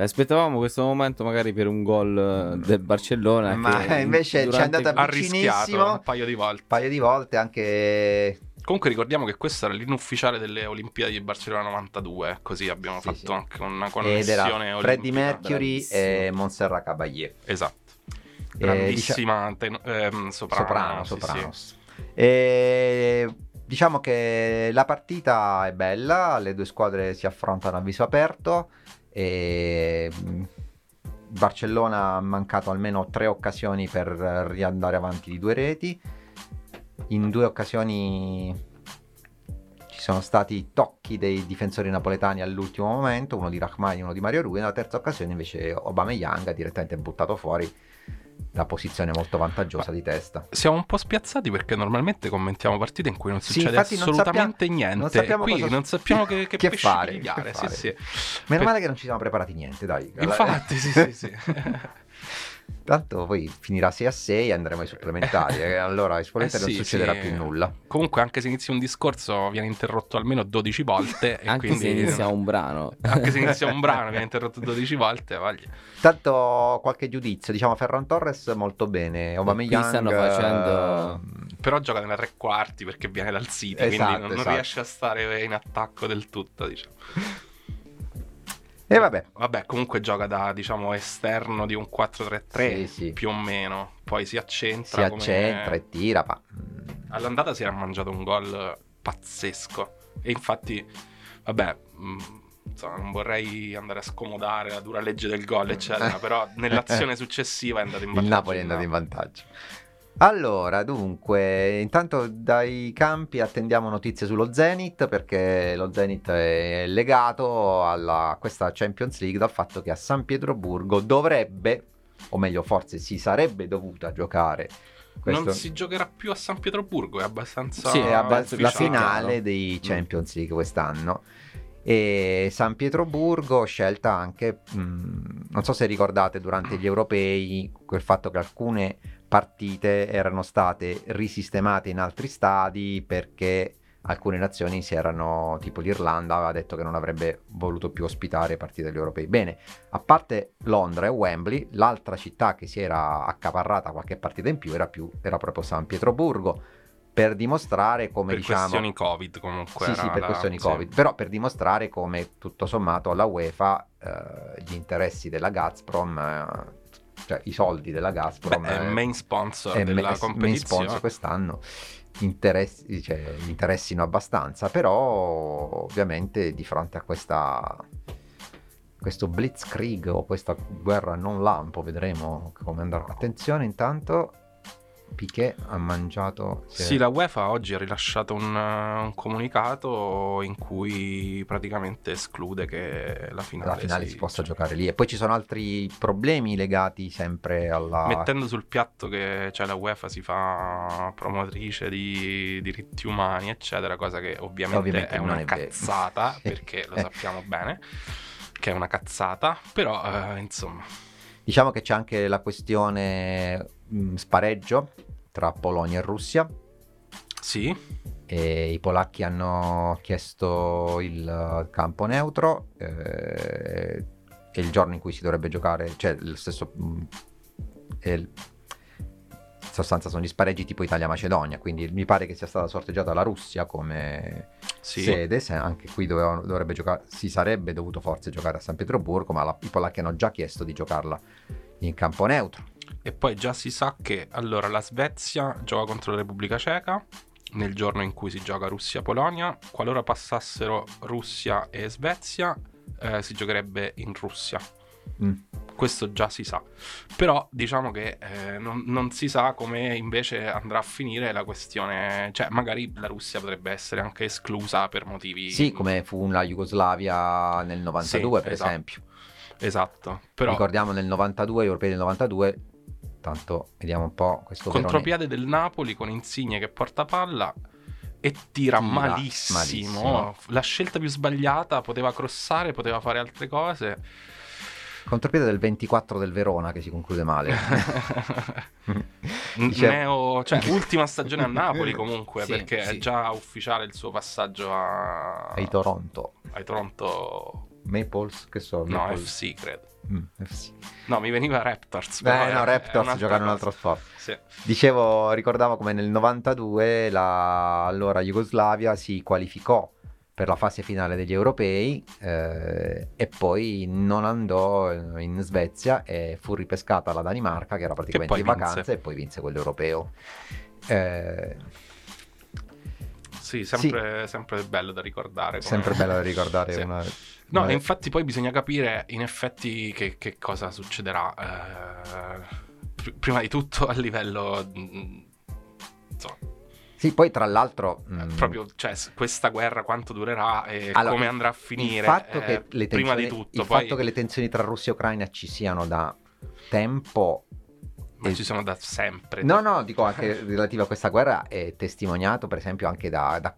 Aspettavamo questo momento magari per un gol eh, del Barcellona. Ma che invece ci è andata Ha rischiato vicinissimo. un paio di volte. Un paio di volte anche Comunque ricordiamo che questo era l'inno ufficiale delle Olimpiadi di Barcellona 92, così abbiamo Sì, fatto sì. anche una ed connessione Freddie olimpica. Mercury Bravissimo. e Montserrat Caballé. Esatto. Grandissima ten- ehm, soprano. Soprano, sì, Sopranos. E diciamo che la partita è bella, le due squadre si affrontano a viso aperto e mm, Barcellona ha mancato almeno tre occasioni per riandare avanti di due reti. In due occasioni ci sono stati tocchi dei difensori napoletani all'ultimo momento, uno di Rahmani e uno di Mario Rui. Nella terza occasione invece Aubameyang ha direttamente buttato fuori la posizione molto vantaggiosa di testa. Siamo un po' spiazzati perché normalmente commentiamo partite in cui non Sì, succede non assolutamente sappiamo- niente. non sappiamo Qui cosa- non sappiamo <laughs> che, che, che fare, pigliare. che Sì, fare. sì. Meno Per- male che non ci siamo preparati niente, dai. Infatti, sì, sì, sì. <laughs> Tanto poi finirà 6 a 6 e andremo ai supplementari. e allora ai supplementari Eh sì, non succederà sì. più nulla. Comunque, anche se inizia un discorso, viene interrotto almeno 12 volte. e Anche quindi... se inizia un brano. Anche se inizia un brano, viene interrotto 12 volte. Voglia. Tanto qualche giudizio, diciamo Ferran Torres molto bene. Aubameyang stanno facendo- eh, Però gioca nella tre quarti perché viene dal City, quindi Esatto, non, non esatto. riesce a stare in attacco del tutto. Diciamo. E vabbè, Vabbè, comunque gioca da diciamo esterno di un 4-3-3 Sì, sì. più o meno. Poi si si accentra. come- accentra e tira. Ma... mm, All'andata si era mangiato un gol pazzesco. E infatti, vabbè, mh, insomma, non vorrei andare a scomodare la dura legge del gol, eccetera. <laughs> però nell'azione successiva è andato in Il vantaggio. Napoli è andato in vantaggio. Allora, dunque, intanto dai campi attendiamo notizie sullo Zenit perché lo Zenit è legato alla, a questa Champions League dal fatto che a San Pietroburgo dovrebbe, o meglio forse si sarebbe dovuta giocare questo, Non si giocherà più a San Pietroburgo, è abbastanza. Sì, è abbast- la finale Mm. dei Champions League quest'anno. E San Pietroburgo scelta anche, mh, non so se ricordate durante gli europei quel fatto che alcune partite erano state risistemate in altri stadi perché alcune nazioni si erano, tipo l'Irlanda aveva detto che non avrebbe voluto più ospitare partite degli europei. Bene, a parte Londra e Wembley, l'altra città che si era accaparrata qualche partita in più era, più, era proprio San Pietroburgo per dimostrare come Per diciamo questioni Covid, comunque. sì, sì, per la- questioni sì. Covid, però per dimostrare come tutto sommato alla UEFA eh, gli interessi della Gazprom, eh, cioè i soldi della Beh, Gazprom è eh, il main sponsor è della main competizione. sponsor quest'anno interessi, cioè, interessino abbastanza, però ovviamente di fronte a questa questo blitzkrieg o questa guerra non lampo, vedremo come andrà. Attenzione intanto Piquet ha mangiato si è- Sì, la UEFA oggi ha rilasciato un, un comunicato in cui praticamente esclude che la finale, la finale si, possa cioè, giocare lì. E poi ci sono altri problemi legati sempre alla. Mettendo sul piatto che cioè, la UEFA si fa promotrice di diritti umani, eccetera, cosa che ovviamente, Ovviamente è una è cazzata, <laughs> perché lo sappiamo bene che è una cazzata, però eh, insomma, Diciamo che c'è anche la questione mh, spareggio tra Polonia e Russia. sì, E I polacchi hanno chiesto il uh, campo neutro. eh, e il giorno in cui si dovrebbe giocare, cioè lo stesso. mh, è il- in sostanza sono gli spareggi tipo Italia-Macedonia. Quindi mi pare che sia stata sorteggiata la Russia come sì. sede, se anche qui dovevano- dovrebbe giocare, si sarebbe dovuto forse giocare a San Pietroburgo, ma la- i polacchi hanno già chiesto di giocarla in campo neutro. E poi già si sa che allora la Svezia gioca contro la Repubblica Ceca nel giorno in cui si gioca Russia-Polonia. Qualora passassero Russia e Svezia, eh, si giocherebbe in Russia. Mm. Questo già si sa. Però diciamo che eh, non, non si sa come invece andrà a finire la questione. Cioè, magari la Russia potrebbe essere anche esclusa per motivi. Sì, come fu la Jugoslavia nel 92, Sì, per esatto. esempio. Esatto. Però Ricordiamo nel 92, gli europei del 92, tanto vediamo un po' questo Verone- contropiede del Napoli con Insigne che porta palla e tira Tira malissimo. malissimo. La scelta più sbagliata, poteva crossare, poteva fare altre cose. Contropiede del 24 del Verona che si conclude male. <laughs> Dice- Neo, cioè, ultima stagione a Napoli <laughs> comunque, Sì, perché sì. è già ufficiale il suo passaggio a... Ai Toronto. ai Toronto... Maples, che so? No, Maples- FC credo. Mm, FC. No, mi veniva Raptors. Eh, è- no, Raptors giocano un cosa. altro sport. Sì. Dicevo, ricordavo come nel 92 la allora Jugoslavia si qualificò per la fase finale degli europei eh, e poi non andò in Svezia e fu ripescata la Danimarca che era praticamente poi in vinse. vacanza e poi vinse quello europeo. Eh, Sì, sempre, sempre bello da ricordare. sempre bello da ricordare <laughs> Sì. una, No, e infatti poi bisogna capire in effetti che, che cosa succederà. eh, pr- prima di tutto a livello... mm, insomma, Sì, poi tra l'altro eh, mh, proprio, cioè, questa guerra quanto durerà e Allora, come andrà a finire. il fatto, eh, che le prima di tensioni- tutto, il poi fatto che le tensioni tra Russia e Ucraina ci siano da tempo ma ci sono da sempre. No, no, dico anche relativo a questa guerra è testimoniato per esempio anche da, da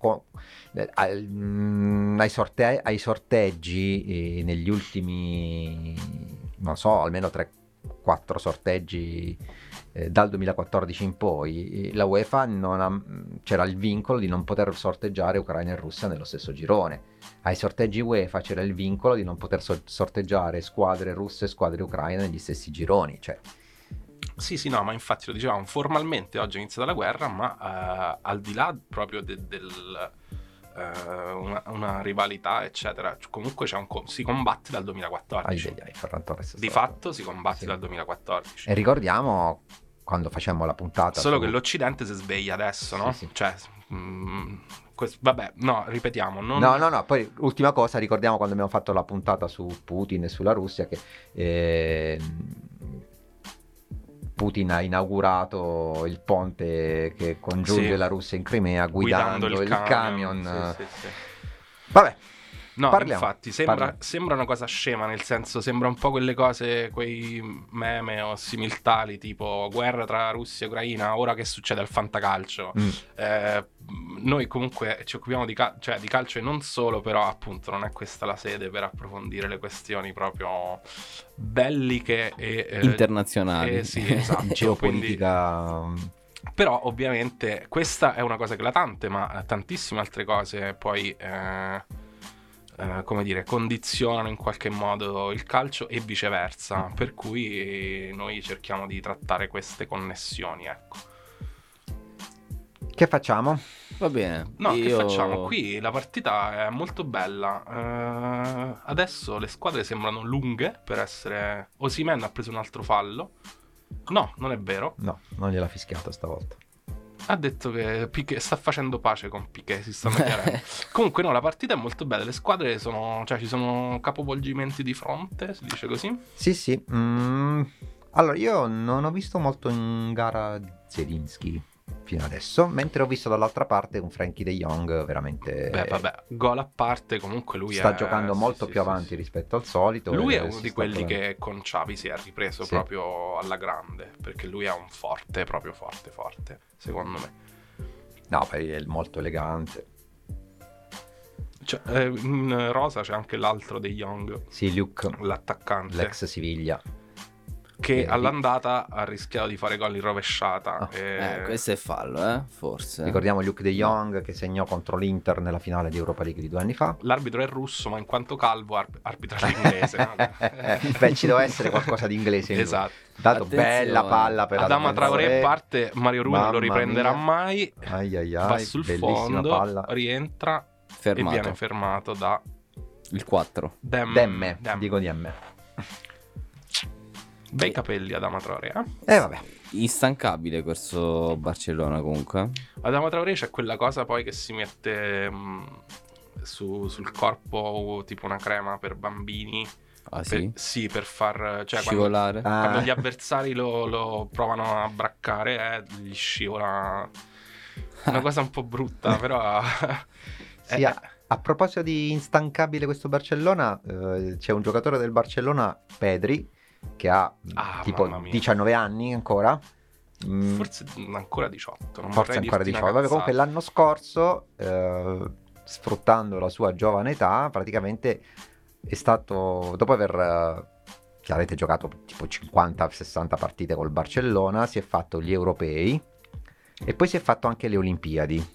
al- mm, ai, sorte- ai sorteggi eh, negli ultimi, non so, almeno 3-4 sorteggi eh, dal 2014 in poi, eh, la UEFA non ha- c'era il vincolo di non poter sorteggiare Ucraina e Russia nello stesso girone. Ai sorteggi UEFA c'era il vincolo di non poter so- sorteggiare squadre russe e squadre ucraine negli stessi gironi, cioè Sì, sì, no, ma infatti lo dicevamo, formalmente oggi è iniziata la guerra, ma eh, al di là proprio de- del... eh, una, una rivalità, eccetera, comunque c'è un si combatte dal 2014. ai, ai, Di fatto si combatte Sì. dal 2014. E ricordiamo quando facemmo la puntata. Solo su- che l'Occidente si sveglia adesso, no? Sì, sì. Cioè, mm, quest- vabbè, no, ripetiamo, non... No, no, no, poi ultima cosa, ricordiamo quando abbiamo fatto la puntata su Putin e sulla Russia che ehm, Putin ha inaugurato il ponte che congiunge Sì. la Russia in Crimea guidando, il, camion. Sì, sì, sì. Vabbè, No, Parliamo, infatti, sembra, sembra una cosa scema, nel senso, sembra un po' quelle cose, quei meme o similtali, tipo guerra tra Russia e Ucraina, ora che succede al fantacalcio. mm, Eh, noi comunque ci occupiamo di, cal- cioè, di calcio e non solo, però appunto non è questa la sede per approfondire le questioni proprio belliche e... eh, internazionali. eh, sì, esatto. <laughs> geopolitica. mm, Però ovviamente questa è una cosa eclatante, ma tantissime altre cose poi, eh, eh, come dire, condizionano in qualche modo il calcio e viceversa, per cui noi cerchiamo di trattare queste connessioni, ecco. Che facciamo? Va bene. No, che io- facciamo? Qui la partita è molto bella. Eh, adesso le squadre sembrano lunghe per essere... Osimen ha preso un altro fallo. No, non è vero. No, non gliel'ha fischiato stavolta. Ha detto che Piqué sta facendo pace con Piqué, si stanno chiarendo. <laughs> Comunque no, la partita è molto bella, le squadre sono, cioè ci sono capovolgimenti di fronte, si dice così. Sì, sì. mm, allora, io non ho visto molto in gara Zelinski fino adesso, mentre ho visto dall'altra parte un Frankie De Jong veramente... Beh, vabbè, gol a parte, comunque lui sta è- giocando molto sì, più sì, avanti sì. rispetto al solito. Lui è uno di quelli trovando- che con Xavi si è ripreso proprio alla grande, perché lui è un forte, proprio forte, forte, secondo me. No, è molto elegante. Cioè, eh, in rosa c'è anche l'altro dei Young, Sì, Luke, l'attaccante. l'ex Siviglia. Che Eh, all'andata ha rischiato di fare gol in rovesciata. Ah, e- Eh, questo è fallo, eh? Forse. Ricordiamo Luke De Jong che segnò contro l'Inter nella finale di Europa League di due anni fa. L'arbitro è russo, ma in quanto calvo arb- arbitra l'inglese. no? <laughs> Beh, ci deve essere qualcosa di inglese in lui. esatto. Dato Attenzione. bella palla per Adama Traoré parte, Mario Rui non lo riprenderà mia. mai. Ai ai va ai, sul bellissima fondo, palla. rientra Fermato. e viene fermato da Il 4. Dem. Demme, Dem. dico di M. Bei capelli Adama Traoré. eh? E Eh, vabbè. Instancabile questo Barcellona comunque. Adama Traoré c'è quella cosa poi che si mette mh, su- sul corpo tipo una crema per bambini. Ah Per- sì? sì, per far... Cioè, quando, Scivolare. Ah, quando gli avversari lo, lo provano a braccare, eh, gli scivola... Una cosa un po' brutta, <laughs> però... sì, eh, a, a proposito di instancabile questo Barcellona, eh, c'è un giocatore del Barcellona, Pedri, che ha Ah, tipo mamma mia. 19 anni ancora. Mm, Forse ancora 18. Non forse ancora dirti 18. una Vabbè, comunque l'anno scorso, eh, sfruttando la sua giovane età, praticamente è stato, dopo aver eh, chiaramente giocato tipo 50-60 partite col Barcellona, si è fatto gli europei E poi si è fatto anche le Olimpiadi.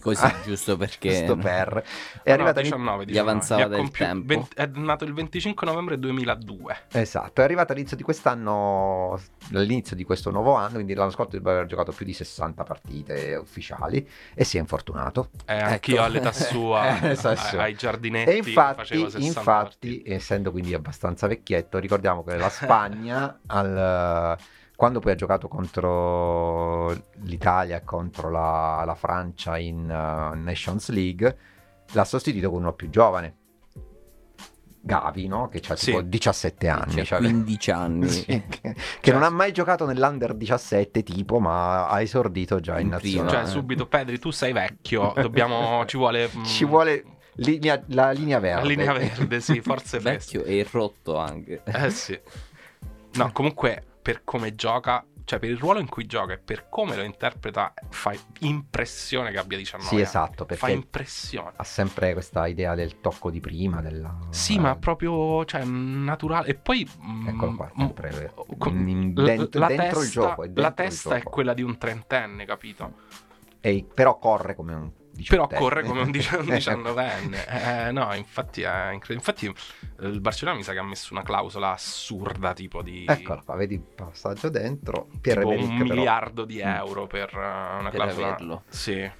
Così, Ah, <laughs> giusto perché Giusto no. per. È No, arrivato in- 19, gli 19. avanzava del compiu- tempo. 20 è nato il 25 novembre 2002. Esatto, è arrivato all'inizio di quest'anno, all'inizio di questo nuovo anno, quindi l'anno scorso doveva aver giocato più di 60 partite ufficiali e si è infortunato. Eh, anch'io Ecco. all'età sua, <laughs> Eh, ai- giardinetti, E infatti, facevo 60 infatti essendo quindi abbastanza vecchietto, ricordiamo che la Spagna, <laughs> al- quando poi ha giocato contro l'Italia e contro la, la Francia in uh, Nations League, l'ha sostituito con uno più giovane. Gavi, no? Che ha tipo Sì. 17 anni. Cioè, cioè- 15 anni. <laughs> Sì, che, che non ha mai giocato nell'Under 17 tipo, ma ha esordito già in, In nazionale. Cioè, subito, Pedri, tu sei vecchio, dobbiamo, <laughs> ci vuole... mm, Ci vuole linea- la linea verde. La linea verde, sì, forse. Vecchio e rotto anche. Eh sì. No, comunque, per come gioca, cioè per il ruolo in cui gioca e per come lo interpreta, fa impressione che abbia 19 Sì, anni. esatto, Fa perché impressione. ha sempre questa idea del tocco di prima. Della... Sì, ma proprio, cioè, naturale. E poi... mm, Eccolo qua, mm, sempre con- in- l- dentro- la dentro il testa, gioco, è dentro la il testa è gioco. quella di un trentenne, capito? E- però corre come un Però corre come un <laughs> dici- un diciannovenne. Eh, no, infatti è incredibile. Infatti eh, il Barcellona mi sa che ha messo una clausola assurda tipo di... Eccolo qua, vedi il passaggio dentro. tipo Pierre-Emerick, un però. miliardo di Mm. euro per eh, una Per clausola. averlo. Sì.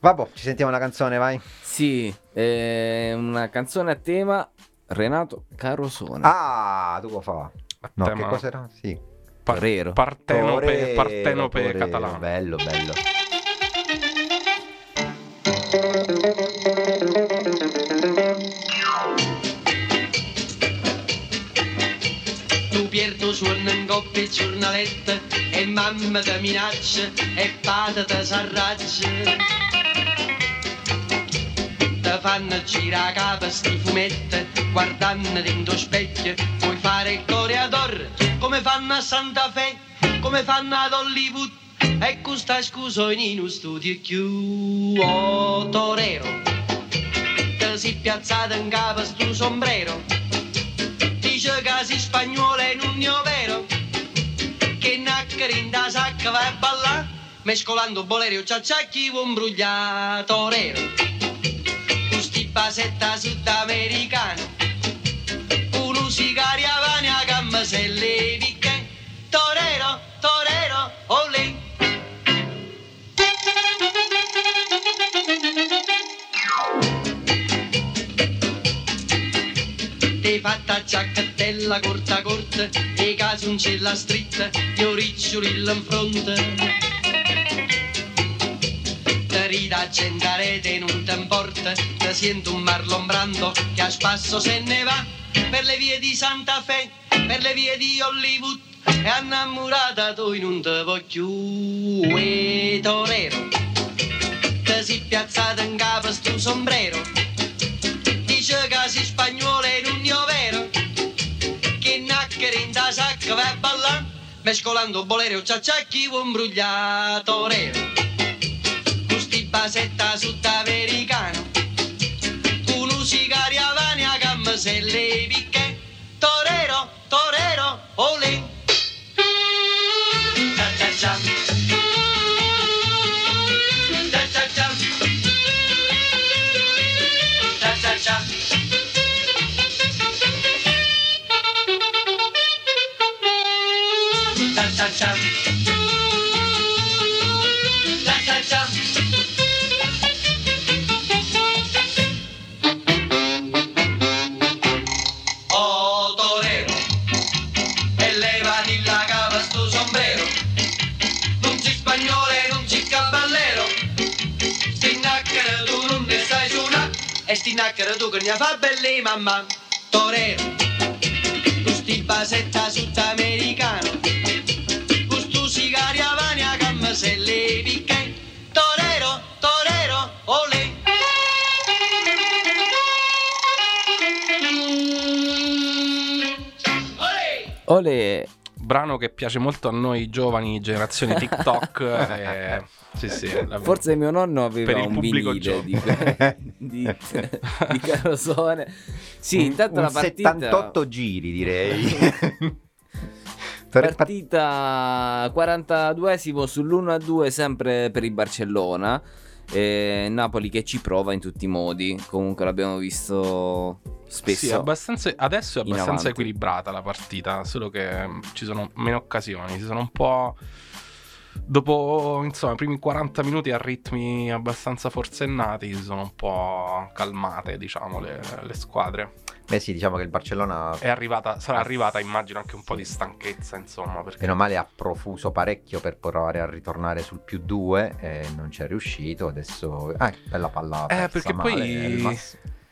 Vabbè, ci sentiamo una canzone, vai. Sì, è una canzone a tema Renato Carosone. Ah, tu lo fa. A No, tema che cos'era? Sì. par- Torero. partenope, Torero, partenope torero, catalano. Bello, bello. Tu Pierto suona in coppia il giornaletto e mamma ti minaccia e s'arraggia. Ti fanno girare capo sti fumetti guardando dentro specchio puoi fare il coreador come fanno a Santa Fe come fanno ad Hollywood e questa scusa in uno studio chiù oh torero. Ti si piazzata in capo sto sombrero. Dice che si spagnola in un mio vero che nacchere in da sacca va a ballare mescolando bolero ciacciacchi un brugliato torero. Custi basetta sudamericano Uno sigari avani a gamma se le fatta giacchettella corta corta E casoncella stritta Gli oriccioli in fronte. Te rida accendarete non ti importa Te sento un Marlon Brando che a spasso se ne va. Per le vie di Santa Fe, per le vie di Hollywood E innamorata tu non te voglio E torero. Te si piazzata in capo sto sombrero Dice che si in un mio vero Che nacchere sacca va a ballare Mescolando bolero ciacciacchi un brugliato Gusti basetta sudamericano Uno sigari avani a gamma se le picche. Torero, torero, olè. Cia cia cia Cia cia cia Oh torero, e levati la capa sto sombrero, non si spagnolo e non si caballero, sti nacchere tu non ne sai suonare, e sti nacchere tu che ne fa belli mamma, torero, sti basetta sudamericano, Olè! Ole, Brano che piace molto a noi giovani generazione TikTok. <laughs> eh, sì, sì, la- forse mio nonno aveva un vinile di, <laughs> di, di Carosone. Sì, intanto un la partita... 78 giri direi. <laughs> Partita 42esimo sull'1-2 sempre per il Barcellona. Eh, Napoli che ci prova in tutti i modi. Comunque l'abbiamo visto spesso. Sì, abbastanza- adesso è abbastanza equilibrata la partita, solo che mm, ci sono meno occasioni, si sono un po'... Dopo, insomma, i primi 40 minuti a ritmi abbastanza forsennati si sono un po' calmate, diciamo, le, le squadre. Beh sì, diciamo che il Barcellona È arrivata, sarà arrivata, immagino, anche un po' di stanchezza, insomma, perché... meno male ha profuso parecchio per provare a ritornare sul più 2 e non ci è riuscito. Adesso... Ah, bella palla. Eh, perché male, poi-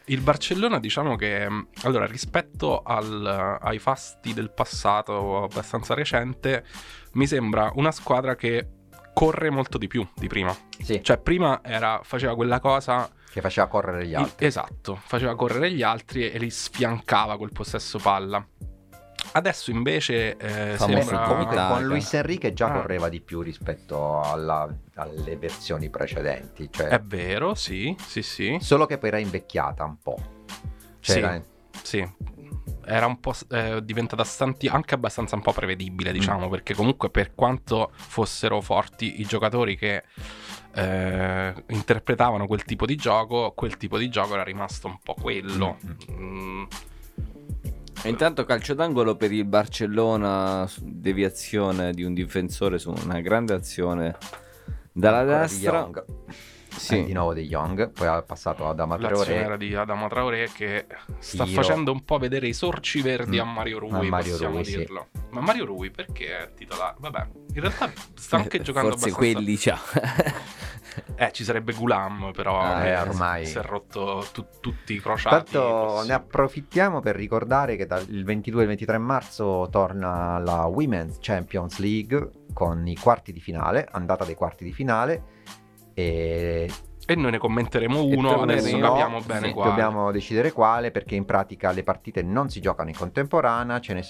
il Barcellona, diciamo che mh, allora rispetto al- ai fasti del passato abbastanza recente, mi sembra una squadra che corre molto di più di prima. Sì, Cioè, prima era, faceva quella cosa. Che faceva correre gli altri. esatto, faceva correre gli altri e li sfiancava col possesso palla. Adesso invece eh, sembra. comunque con Luis Enrique già Ah. correva di più rispetto alla- alle versioni precedenti. Cioè, È vero, sì, sì, sì. Solo che poi era invecchiata un po'. Cioè, Sì. era- Sì, era un po' eh, diventata stanti- anche abbastanza un po' prevedibile, diciamo, Mm. perché comunque per quanto fossero forti i giocatori che eh, interpretavano quel tipo di gioco, quel tipo di gioco era rimasto un po' quello. Mm, E Intanto calcio d'angolo per il Barcellona, deviazione di un difensore su una grande azione dalla destra. Sì. Eh, di nuovo di Young, poi ha passato ad L'azione Amateur era di Adama Traoré che sta Tiro. facendo un po' vedere i sorci verdi Mm. a Mario Rui, A Mario possiamo Rui, sì. dirlo. Ma Mario Rui perché è titolare? Vabbè, in realtà sta anche Eh, giocando Forse abbastanza... quelli, ciao. <laughs> Eh, ci sarebbe Gulam, però Ah, eh, ormai. si è rotto tu- tutti i crociati. Tanto ne approfittiamo per ricordare che dal il 22 e il 23 marzo torna la Women's Champions League con i quarti di finale, andata dei quarti di finale e E noi ne commenteremo uno, adesso No, capiamo bene sì, quale. dobbiamo decidere quale perché in pratica le partite non si giocano in contemporanea, ce n'è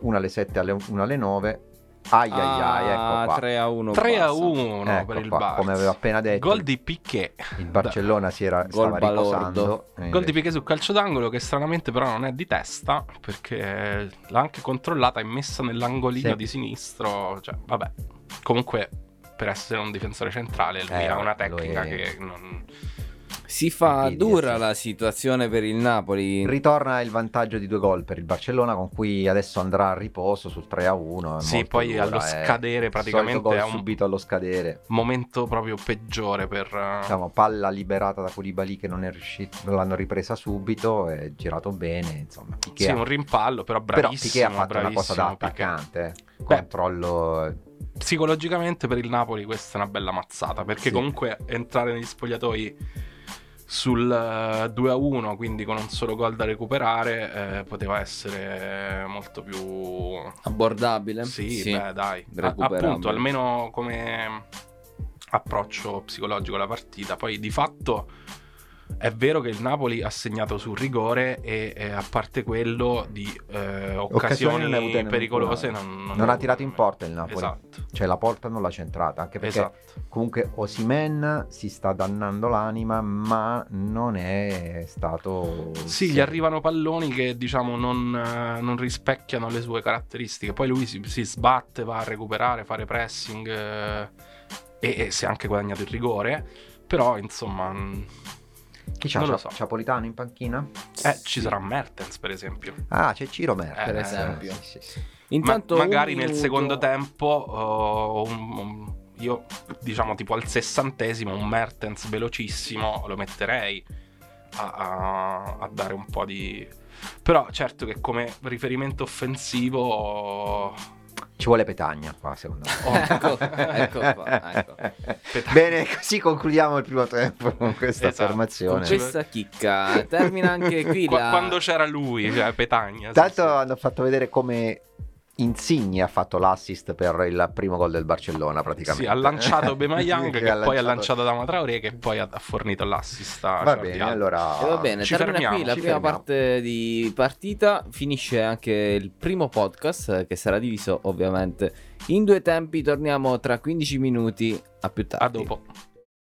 una alle 7 e una alle 9. Ai ai ai, ecco qua. 3 a 1. 3 a basta. 1 Ecco per il qua, Barça. come avevo appena detto. Gol di Piquet. Il Barcellona si era Gol stava riposando. e Gol di Piquet sul calcio d'angolo che stranamente però non è di testa perché l'ha anche controllata e messa nell'angolino Sì. di sinistro. Cioè, vabbè. Comunque per essere un difensore centrale lui Eh, ha una tecnica è- che non... Si fa dura la situazione per il Napoli. Ritorna il vantaggio di due gol per il Barcellona con cui adesso andrà a riposo sul 3 a 1. è Sì, molto poi dura, allo eh. scadere praticamente è un subito allo scadere. momento proprio peggiore per... eh, Diciamo, palla liberata da Koulibaly che non è riuscito, non l'hanno ripresa subito, è girato bene, insomma. Piqué Sì, un rimpallo, però però bravissimo. Piqué ha fatto una cosa da attaccante, eh. Beh. controllo Psicologicamente per il Napoli questa è una bella mazzata, perché Sì. comunque entrare negli spogliatoi sul eh, 2 a 1, quindi con un solo gol da recuperare, eh, poteva essere molto più... Abbordabile. Sì, beh dai, A- appunto, almeno come approccio psicologico alla partita. Poi di fatto è vero che il Napoli ha segnato sul rigore e eh, a parte quello di eh, Occasioni non occasioni pericolose una. non, non ha tirato in porta il Napoli. Esatto, Cioè la porta non l'ha centrata, anche perché esatto. comunque Osimen si sta dannando l'anima, ma non è stato... Sì, gli arrivano palloni che diciamo non, eh, non rispecchiano le sue caratteristiche. Poi lui si, si sbatte, va a recuperare, fare pressing eh, e, e si è anche guadagnato il rigore. Però insomma, Chi c'ha? non lo C'ha- so. Ciapolitano in panchina? eh, Sì. ci sarà Mertens per esempio. Ah, c'è Ciro Mertens. Per esempio. Sì, sì, sì. Ma- Intanto magari un nel minuto- secondo tempo, oh, un- un- io diciamo tipo al sessantesimo, un Mertens velocissimo lo metterei a, a- a dare un po' di... Però certo che come riferimento offensivo... Ci vuole Petagna qua, secondo me. Oh, Ecco, ecco qua, ecco. <laughs> Bene, così concludiamo il primo tempo con questa Esatto. affermazione. Con Questa chicca termina anche qui la... Quando c'era lui, cioè Petagna. sì, Tanto sì. hanno fatto vedere come Insigne ha fatto l'assist per il primo gol del Barcellona praticamente. Sì, ha lanciato <laughs> Bemayang Che che, ha poi ha lanciato- lanciato Dama Traoré che poi ha, fornito l'assist a Va bene, allora... E va bene, Ci termina fermiamo, qui la prima fermiamo. parte di partita. Finisce anche il primo podcast eh, che sarà diviso ovviamente in due tempi. Torniamo tra 15 minuti. A più tardi. A dopo.